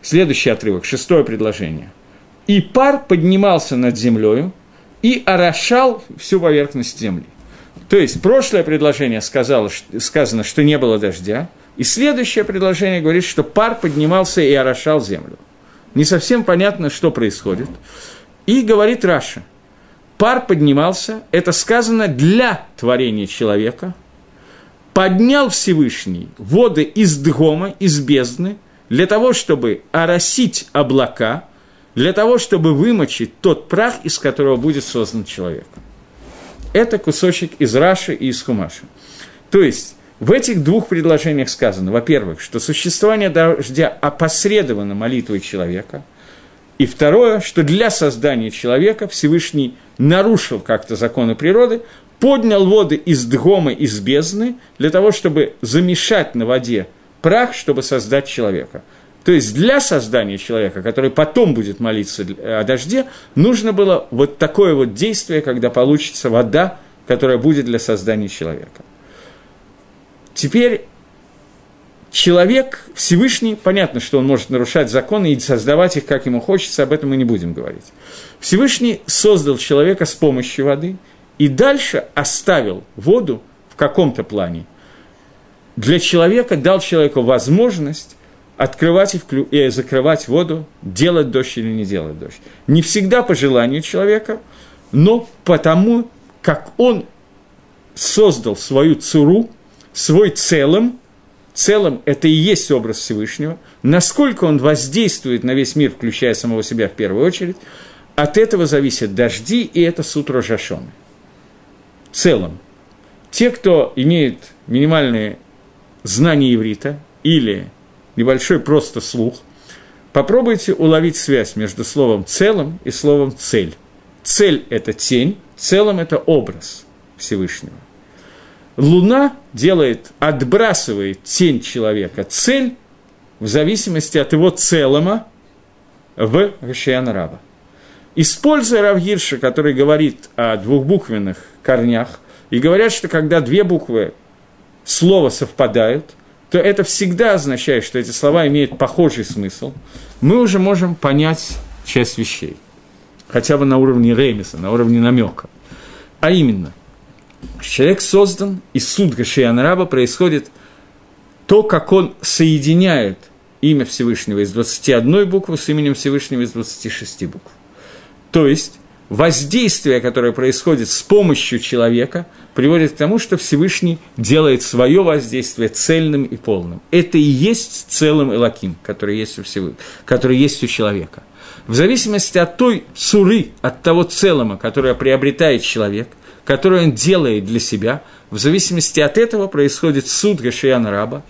следующий отрывок, шестое предложение. «И пар поднимался над землей и орошал всю поверхность земли». То есть прошлое предложение сказало, сказано, что не было дождя, и следующее предложение говорит, что пар поднимался и орошал землю. Не совсем понятно, что происходит. И говорит Раша, пар поднимался, это сказано для творения человека, поднял Всевышний воды из дгома, из бездны, для того, чтобы оросить облака, для того, чтобы вымочить тот прах, из которого будет создан человек. Это кусочек из Раши и из Хумаша. То есть, в этих двух предложениях сказано, во-первых, что существование дождя опосредовано молитвой человека, и второе, что для создания человека Всевышний нарушил как-то законы природы, поднял воды из дгома, из бездны, для того, чтобы замешать на воде прах, чтобы создать человека – то есть для создания человека, который потом будет молиться о дожде, нужно было вот такое вот действие, когда получится вода, которая будет для создания человека. Теперь человек Всевышний, понятно, что он может нарушать законы и создавать их, как ему хочется, об этом мы не будем говорить. Всевышний создал человека с помощью воды и дальше оставил воду в каком-то плане. Для человека дал человеку возможность открывать и, вклю... и закрывать воду, делать дождь или не делать дождь. Не всегда по желанию человека, но потому, как он создал свою цуру, свой целым, целым это и есть образ Всевышнего, насколько он воздействует на весь мир, включая самого себя в первую очередь, от этого зависят дожди, и это суд Рожашона. Целым. Те, кто имеет минимальные знания иврита или небольшой просто слух, попробуйте уловить связь между словом «целым» и словом «цель». Цель – это тень, целым – это образ Всевышнего. Луна делает, отбрасывает тень человека, цель в зависимости от его целома в Рашиян Раба. Используя Равгирша, который говорит о двухбуквенных корнях, и говорят, что когда две буквы слова совпадают, то это всегда означает, что эти слова имеют похожий смысл, мы уже можем понять часть вещей. Хотя бы на уровне ремеса, на уровне намека. А именно, человек создан, и суд Гашиян Раба происходит то, как он соединяет имя Всевышнего из 21 буквы с именем Всевышнего из 26 букв. То есть воздействие, которое происходит с помощью человека, приводит к тому, что Всевышний делает свое воздействие цельным и полным. Это и есть целым Элаким, который есть у, Всевы... который есть у человека. В зависимости от той цуры, от того целого, которое приобретает человек, которое он делает для себя, в зависимости от этого происходит суд Гашияна Раба,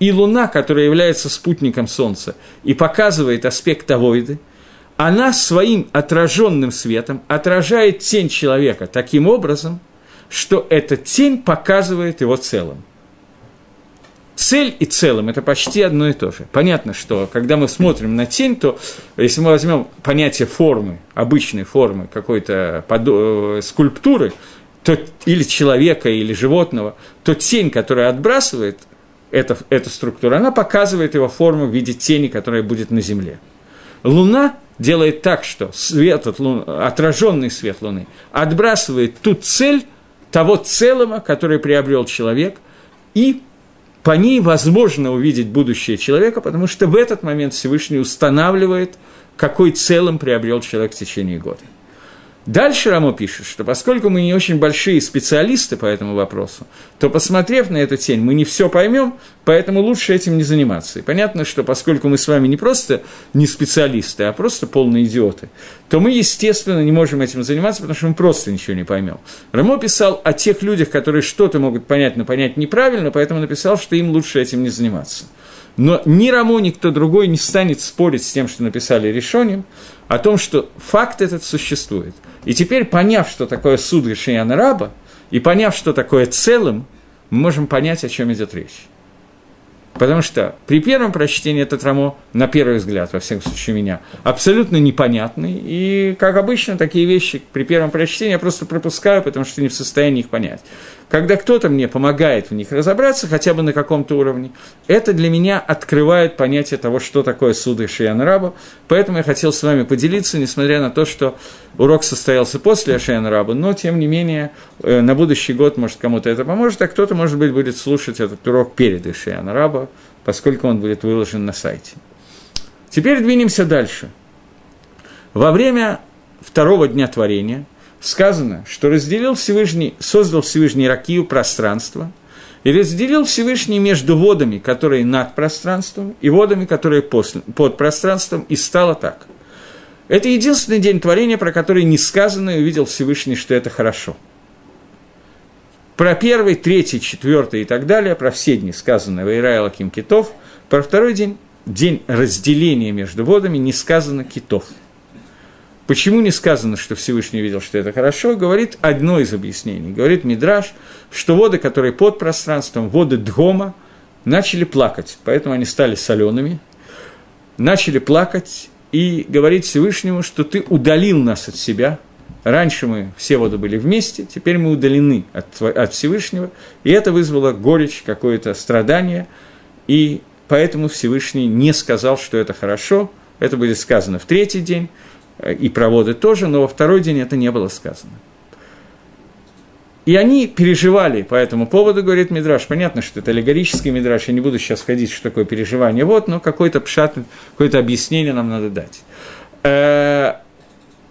и Луна, которая является спутником Солнца и показывает аспект Авойды – она своим отраженным светом отражает тень человека таким образом, что эта тень показывает его целым. Цель и целым – это почти одно и то же. Понятно, что когда мы смотрим на тень, то если мы возьмем понятие формы, обычной формы какой-то э, скульптуры, то, или человека, или животного, то тень, которая отбрасывает эта, эту структуру, она показывает его форму в виде тени, которая будет на Земле. Луна делает так, что свет от луны, отраженный свет Луны отбрасывает ту цель того целого, который приобрел человек, и по ней возможно увидеть будущее человека, потому что в этот момент Всевышний устанавливает, какой целым приобрел человек в течение года. Дальше Рамо пишет, что поскольку мы не очень большие специалисты по этому вопросу, то, посмотрев на эту тень, мы не все поймем, поэтому лучше этим не заниматься. И понятно, что поскольку мы с вами не просто не специалисты, а просто полные идиоты, то мы, естественно, не можем этим заниматься, потому что мы просто ничего не поймем. Рамо писал о тех людях, которые что-то могут понять, но понять неправильно, поэтому написал, что им лучше этим не заниматься. Но ни Рамо, ни кто другой не станет спорить с тем, что написали решением, о том, что факт этот существует. И теперь, поняв, что такое суд Гашияна Раба, и поняв, что такое целым, мы можем понять, о чем идет речь. Потому что при первом прочтении этот рамо, на первый взгляд, во всяком случае меня, абсолютно непонятный. И, как обычно, такие вещи при первом прочтении я просто пропускаю, потому что не в состоянии их понять. Когда кто-то мне помогает в них разобраться, хотя бы на каком-то уровне, это для меня открывает понятие того, что такое суды Шияна Раба. Поэтому я хотел с вами поделиться, несмотря на то, что урок состоялся после Шияна Раба, но, тем не менее, э, на будущий год, может, кому-то это поможет, а кто-то, может быть, будет слушать этот урок перед Ишияна Раба, поскольку он будет выложен на сайте. Теперь двинемся дальше. Во время второго дня творения – сказано, что разделил Всевышний, создал Всевышний Ракию пространство, и разделил Всевышний между водами, которые над пространством, и водами, которые под пространством, и стало так. Это единственный день творения, про который не сказано, и увидел Всевышний, что это хорошо. Про первый, третий, четвертый и так далее, про все дни сказано Вайра Лаким Китов, про второй день, день разделения между водами, не сказано китов – Почему не сказано, что Всевышний видел, что это хорошо, говорит одно из объяснений. Говорит Мидраш, что воды, которые под пространством, воды Дгома, начали плакать, поэтому они стали солеными, начали плакать и говорить Всевышнему, что ты удалил нас от себя. Раньше мы все воды были вместе, теперь мы удалены от, от Всевышнего, и это вызвало горечь, какое-то страдание, и поэтому Всевышний не сказал, что это хорошо, это будет сказано в третий день, и проводы тоже, но во второй день это не было сказано. И они переживали по этому поводу, говорит Мидраш. Понятно, что это аллегорический Мидраш, я не буду сейчас ходить, что такое переживание. Вот, но какой-то пшат, какое-то объяснение нам надо дать. Э,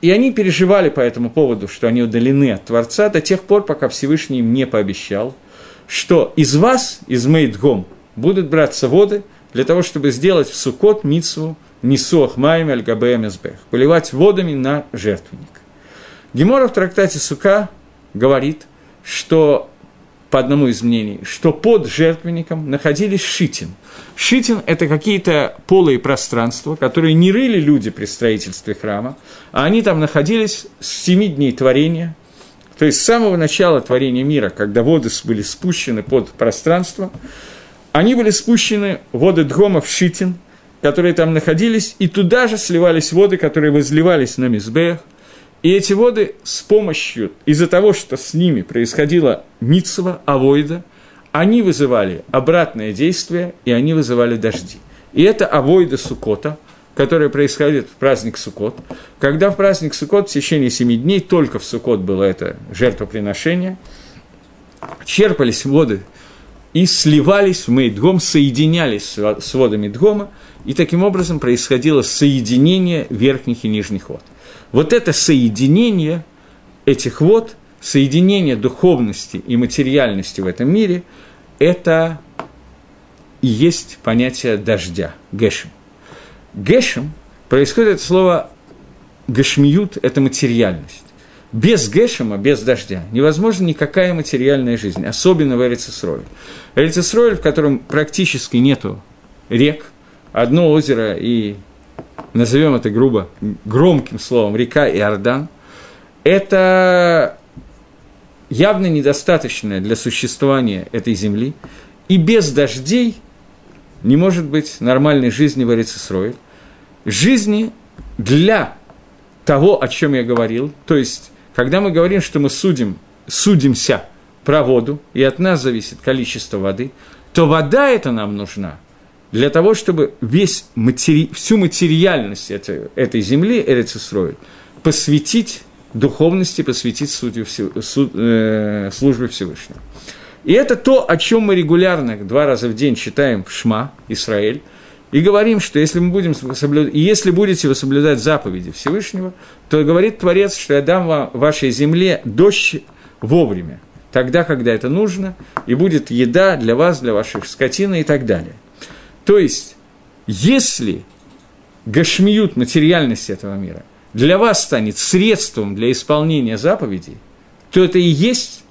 и они переживали по этому поводу, что они удалены от Творца до тех пор, пока Всевышний им не пообещал, что из вас, из Мейдгом, будут браться воды для того, чтобы сделать в Сукот Мицу Нисуах Майм Аль Габеемсбех, поливать водами на жертвенник. Гемора в трактате Сука говорит, что по одному из мнений, что под жертвенником находились шитин. Шитин – это какие-то полые пространства, которые не рыли люди при строительстве храма, а они там находились с семи дней творения, то есть с самого начала творения мира, когда воды были спущены под пространство, они были спущены, воды Дгома в Шитин – которые там находились, и туда же сливались воды, которые возливались на Мизбех. И эти воды с помощью, из-за того, что с ними происходило митцва, авойда, они вызывали обратное действие, и они вызывали дожди. И это авойда Сукота, которая происходит в праздник Сукот, когда в праздник Сукот в течение семи дней, только в Сукот было это жертвоприношение, черпались воды и сливались в Мейдгом, соединялись с водами Дгома, и таким образом происходило соединение верхних и нижних вод. Вот это соединение этих вод, соединение духовности и материальности в этом мире, это и есть понятие дождя, гешем. Гешем происходит от слова гашмиют – это материальность. Без Гешема, без дождя, невозможна никакая материальная жизнь, особенно в Эрицесроле. Эрицесроле, в котором практически нету рек, одно озеро и, назовем это грубо, громким словом, река Иордан, это явно недостаточное для существования этой земли, и без дождей не может быть нормальной жизни в Эрицесроле, жизни для того, о чем я говорил, то есть когда мы говорим, что мы судим, судимся про воду, и от нас зависит количество воды, то вода эта нам нужна для того, чтобы весь матери... всю материальность этой, этой земли, Эрицесроиль, посвятить духовности, посвятить судью, суд, э, службе Всевышнего. И это то, о чем мы регулярно два раза в день читаем в Шма, Израиль, и говорим, что если мы будем соблюдать, и если будете вы соблюдать заповеди Всевышнего, то говорит Творец, что я дам вам вашей земле дождь вовремя, тогда, когда это нужно, и будет еда для вас, для ваших скотины и так далее. То есть, если гашмиют материальность этого мира для вас станет средством для исполнения заповедей, то это и есть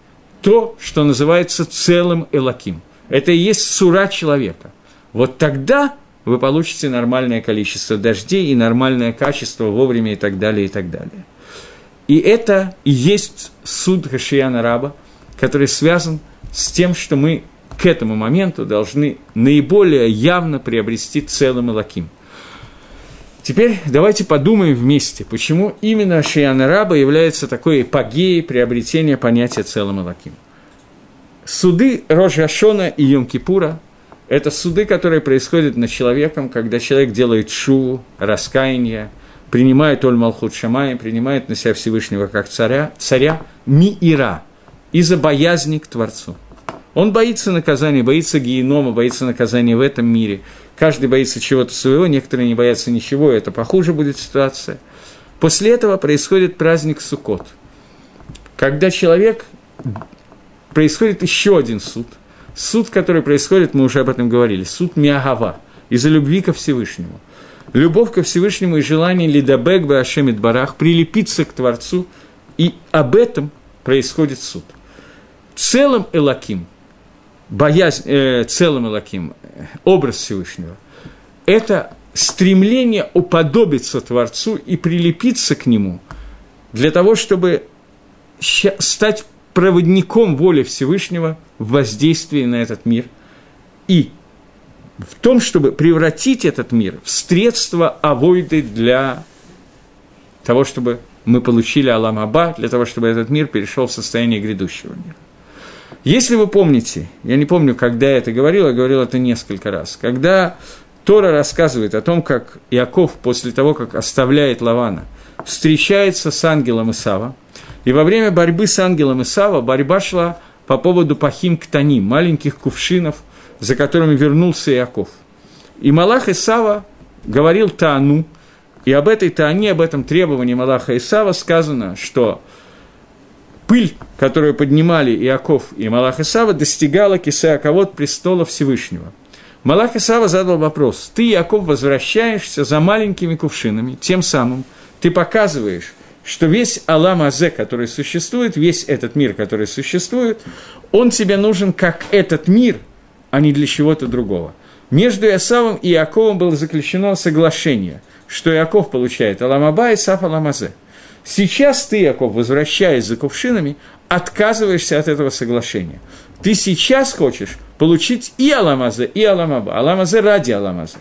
то, что называется целым Элаким. Это и есть сура человека. Вот тогда вы получите нормальное количество дождей и нормальное качество вовремя и так далее, и так далее. И это и есть суд Хашияна Раба, который связан с тем, что мы к этому моменту должны наиболее явно приобрести целым Элаким. Теперь давайте подумаем вместе, почему именно Шияна Раба является такой эпогеей приобретения понятия целым Элаким. Суды Рожашона и Йом-Кипура – это суды, которые происходят над человеком, когда человек делает шу, раскаяние, принимает Оль Малхут Шамай, принимает на себя Всевышнего как царя, царя Миира, из-за боязни к Творцу. Он боится наказания, боится генома, боится наказания в этом мире. Каждый боится чего-то своего, некоторые не боятся ничего, это похуже будет ситуация. После этого происходит праздник Суккот, когда человек происходит еще один суд – Суд, который происходит, мы уже об этом говорили, суд Миагава, из-за любви ко Всевышнему. Любовь ко Всевышнему и желание Лидабек Башемит Барах прилепиться к Творцу, и об этом происходит суд. Целым Элаким, боязнь, э, целым Элаким, образ Всевышнего, это стремление уподобиться Творцу и прилепиться к Нему для того, чтобы стать проводником воли Всевышнего в воздействии на этот мир и в том, чтобы превратить этот мир в средство авойды для того, чтобы мы получили Аламаба, для того, чтобы этот мир перешел в состояние грядущего мира. Если вы помните, я не помню, когда я это говорил, я говорил это несколько раз, когда Тора рассказывает о том, как Иаков после того, как оставляет Лавана, встречается с ангелом Исава, и во время борьбы с ангелом Исава борьба шла по поводу пахим ктани, маленьких кувшинов, за которыми вернулся Иаков. И Малах Исава говорил Таану, и об этой Таане, об этом требовании Малаха Исава сказано, что пыль, которую поднимали Иаков и Малах Исава, достигала Кисеаковод престола Всевышнего. Малах Исава задал вопрос, ты, Иаков, возвращаешься за маленькими кувшинами, тем самым ты показываешь, что весь Алам Азе, который существует, весь этот мир, который существует, он тебе нужен как этот мир, а не для чего-то другого. Между Иосавом и Иаковом было заключено соглашение, что Иаков получает Аламаба и Саф Аламазе. Сейчас ты, Иаков, возвращаясь за кувшинами, отказываешься от этого соглашения. Ты сейчас хочешь получить и Аламазе, и Аламаба. Аламазе ради Аламазе.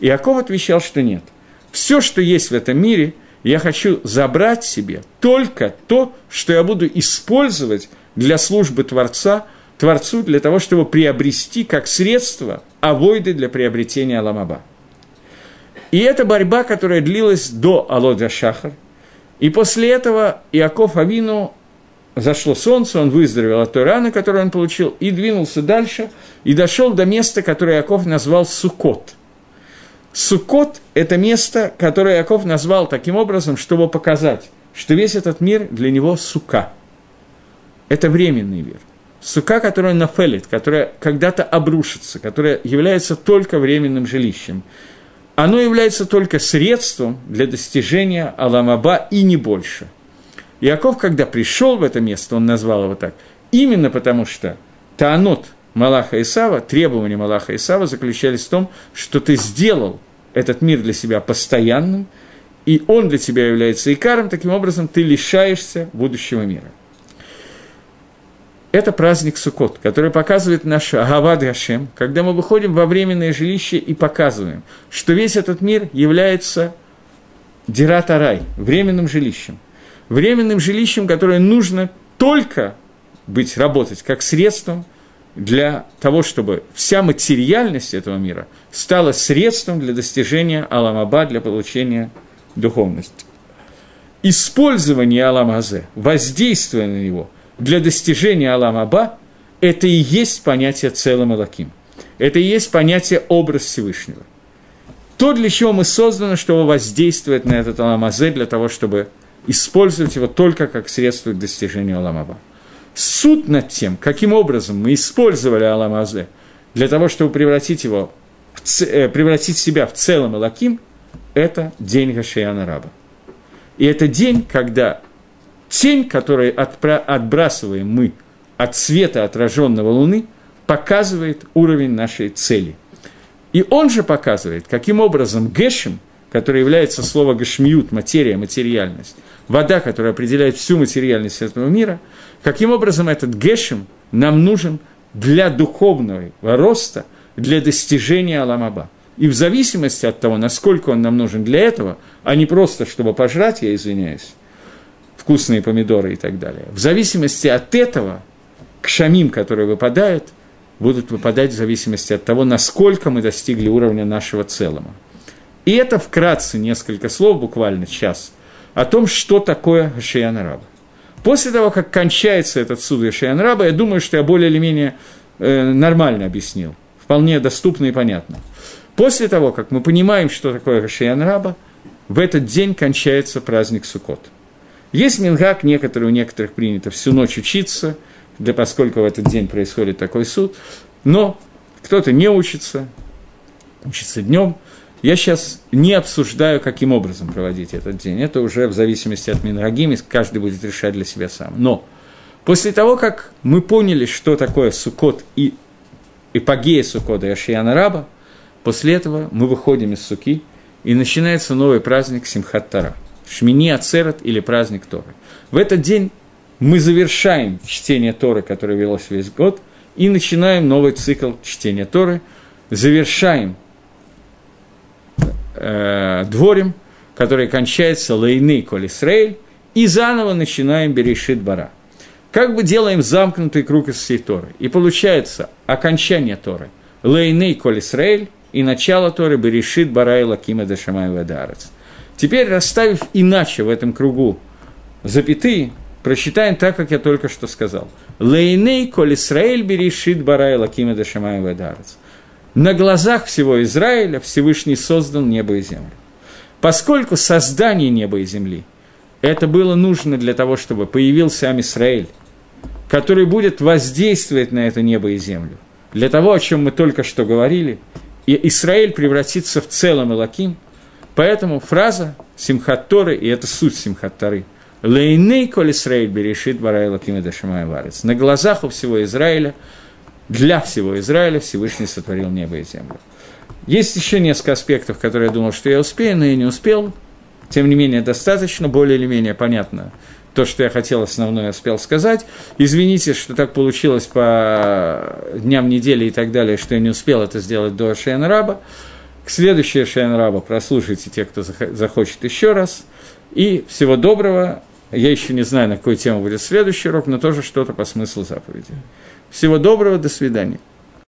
Иаков отвечал, что нет. Все, что есть в этом мире – я хочу забрать себе только то, что я буду использовать для службы Творца, Творцу для того, чтобы приобрести как средство авойды для приобретения Аламаба. И это борьба, которая длилась до Алода Шахар. И после этого Иаков Авину зашло солнце, он выздоровел от той раны, которую он получил, и двинулся дальше, и дошел до места, которое Яков назвал Сукот. Сукот – это место, которое Яков назвал таким образом, чтобы показать, что весь этот мир для него сука. Это временный мир. Сука, которая нафелит, которая когда-то обрушится, которая является только временным жилищем. Оно является только средством для достижения Аламаба и не больше – Иаков, когда пришел в это место, он назвал его так, именно потому что Таанот Малаха Исава, требования Малаха Исава заключались в том, что ты сделал этот мир для себя постоянным, и он для тебя является икаром, таким образом ты лишаешься будущего мира. Это праздник Суккот, который показывает наш Агавад Гашем, когда мы выходим во временное жилище и показываем, что весь этот мир является Дират-Арай, временным жилищем – временным жилищем, которое нужно только быть, работать как средством для того, чтобы вся материальность этого мира стала средством для достижения Аламаба, для получения духовности. Использование Аламазе, воздействие на него для достижения Аламаба – это и есть понятие целым Алаким. Это и есть понятие образ Всевышнего. То, для чего мы созданы, чтобы воздействовать на этот Аламазе, для того, чтобы использовать его только как средство к достижению Аламаба. Суд над тем, каким образом мы использовали Аламазе для того, чтобы превратить его, э, превратить себя в целом Элаким, это день Гашияна Раба. И это день, когда тень, которую отпра- отбрасываем мы от света отраженного Луны, показывает уровень нашей цели. И он же показывает, каким образом Гешем, который является слово Гашмиют, материя, материальность, вода, которая определяет всю материальность этого мира, каким образом этот гешем нам нужен для духовного роста, для достижения Аламаба. И в зависимости от того, насколько он нам нужен для этого, а не просто, чтобы пожрать, я извиняюсь, вкусные помидоры и так далее, в зависимости от этого, к шамим, которые выпадают, будут выпадать в зависимости от того, насколько мы достигли уровня нашего целого. И это вкратце несколько слов, буквально час – о том, что такое Шиян Раба. После того, как кончается этот суд Шиян Раба, я думаю, что я более или менее э, нормально объяснил, вполне доступно и понятно. После того, как мы понимаем, что такое Шиян Раба, в этот день кончается праздник Суккот. Есть мингак, некоторые у некоторых принято всю ночь учиться, для, поскольку в этот день происходит такой суд, но кто-то не учится, учится днем – я сейчас не обсуждаю, каким образом проводить этот день. Это уже в зависимости от Минрагим, каждый будет решать для себя сам. Но после того, как мы поняли, что такое Сукот и эпогея Сукота и Ашияна Раба, после этого мы выходим из Суки, и начинается новый праздник Симхат Тара. Шмини Ацерат или праздник Торы. В этот день мы завершаем чтение Торы, которое велось весь год, и начинаем новый цикл чтения Торы, завершаем э, дворим, который кончается лейны коль и заново начинаем Берешит Бара. Как бы делаем замкнутый круг из всей Торы. И получается окончание Торы. Лейны коль и начало Торы Берешит Бара и Лакима Дашамай Вадарец. Теперь, расставив иначе в этом кругу запятые, прочитаем так, как я только что сказал. Лейней коль Исраэль берешит барай лакима дашамай вадарец на глазах всего Израиля Всевышний создал небо и землю. Поскольку создание неба и земли это было нужно для того, чтобы появился Амисраэль, который будет воздействовать на это небо и землю, для того, о чем мы только что говорили, и Израиль превратится в целом Элаким, поэтому фраза Симхат Торы, и это суть Симхат Торы, Лейней коль Исраиль берешит барай Лаким и Дашамай Варец. На глазах у всего Израиля – для всего Израиля Всевышний сотворил небо и землю. Есть еще несколько аспектов, которые я думал, что я успею, но я не успел. Тем не менее, достаточно, более или менее понятно то, что я хотел основное успел сказать. Извините, что так получилось по дням недели и так далее, что я не успел это сделать до Шейн Раба. К следующей Шейн Раба прослушайте те, кто захочет еще раз. И всего доброго. Я еще не знаю, на какую тему будет следующий урок, но тоже что-то по смыслу заповеди. Всего доброго, до свидания.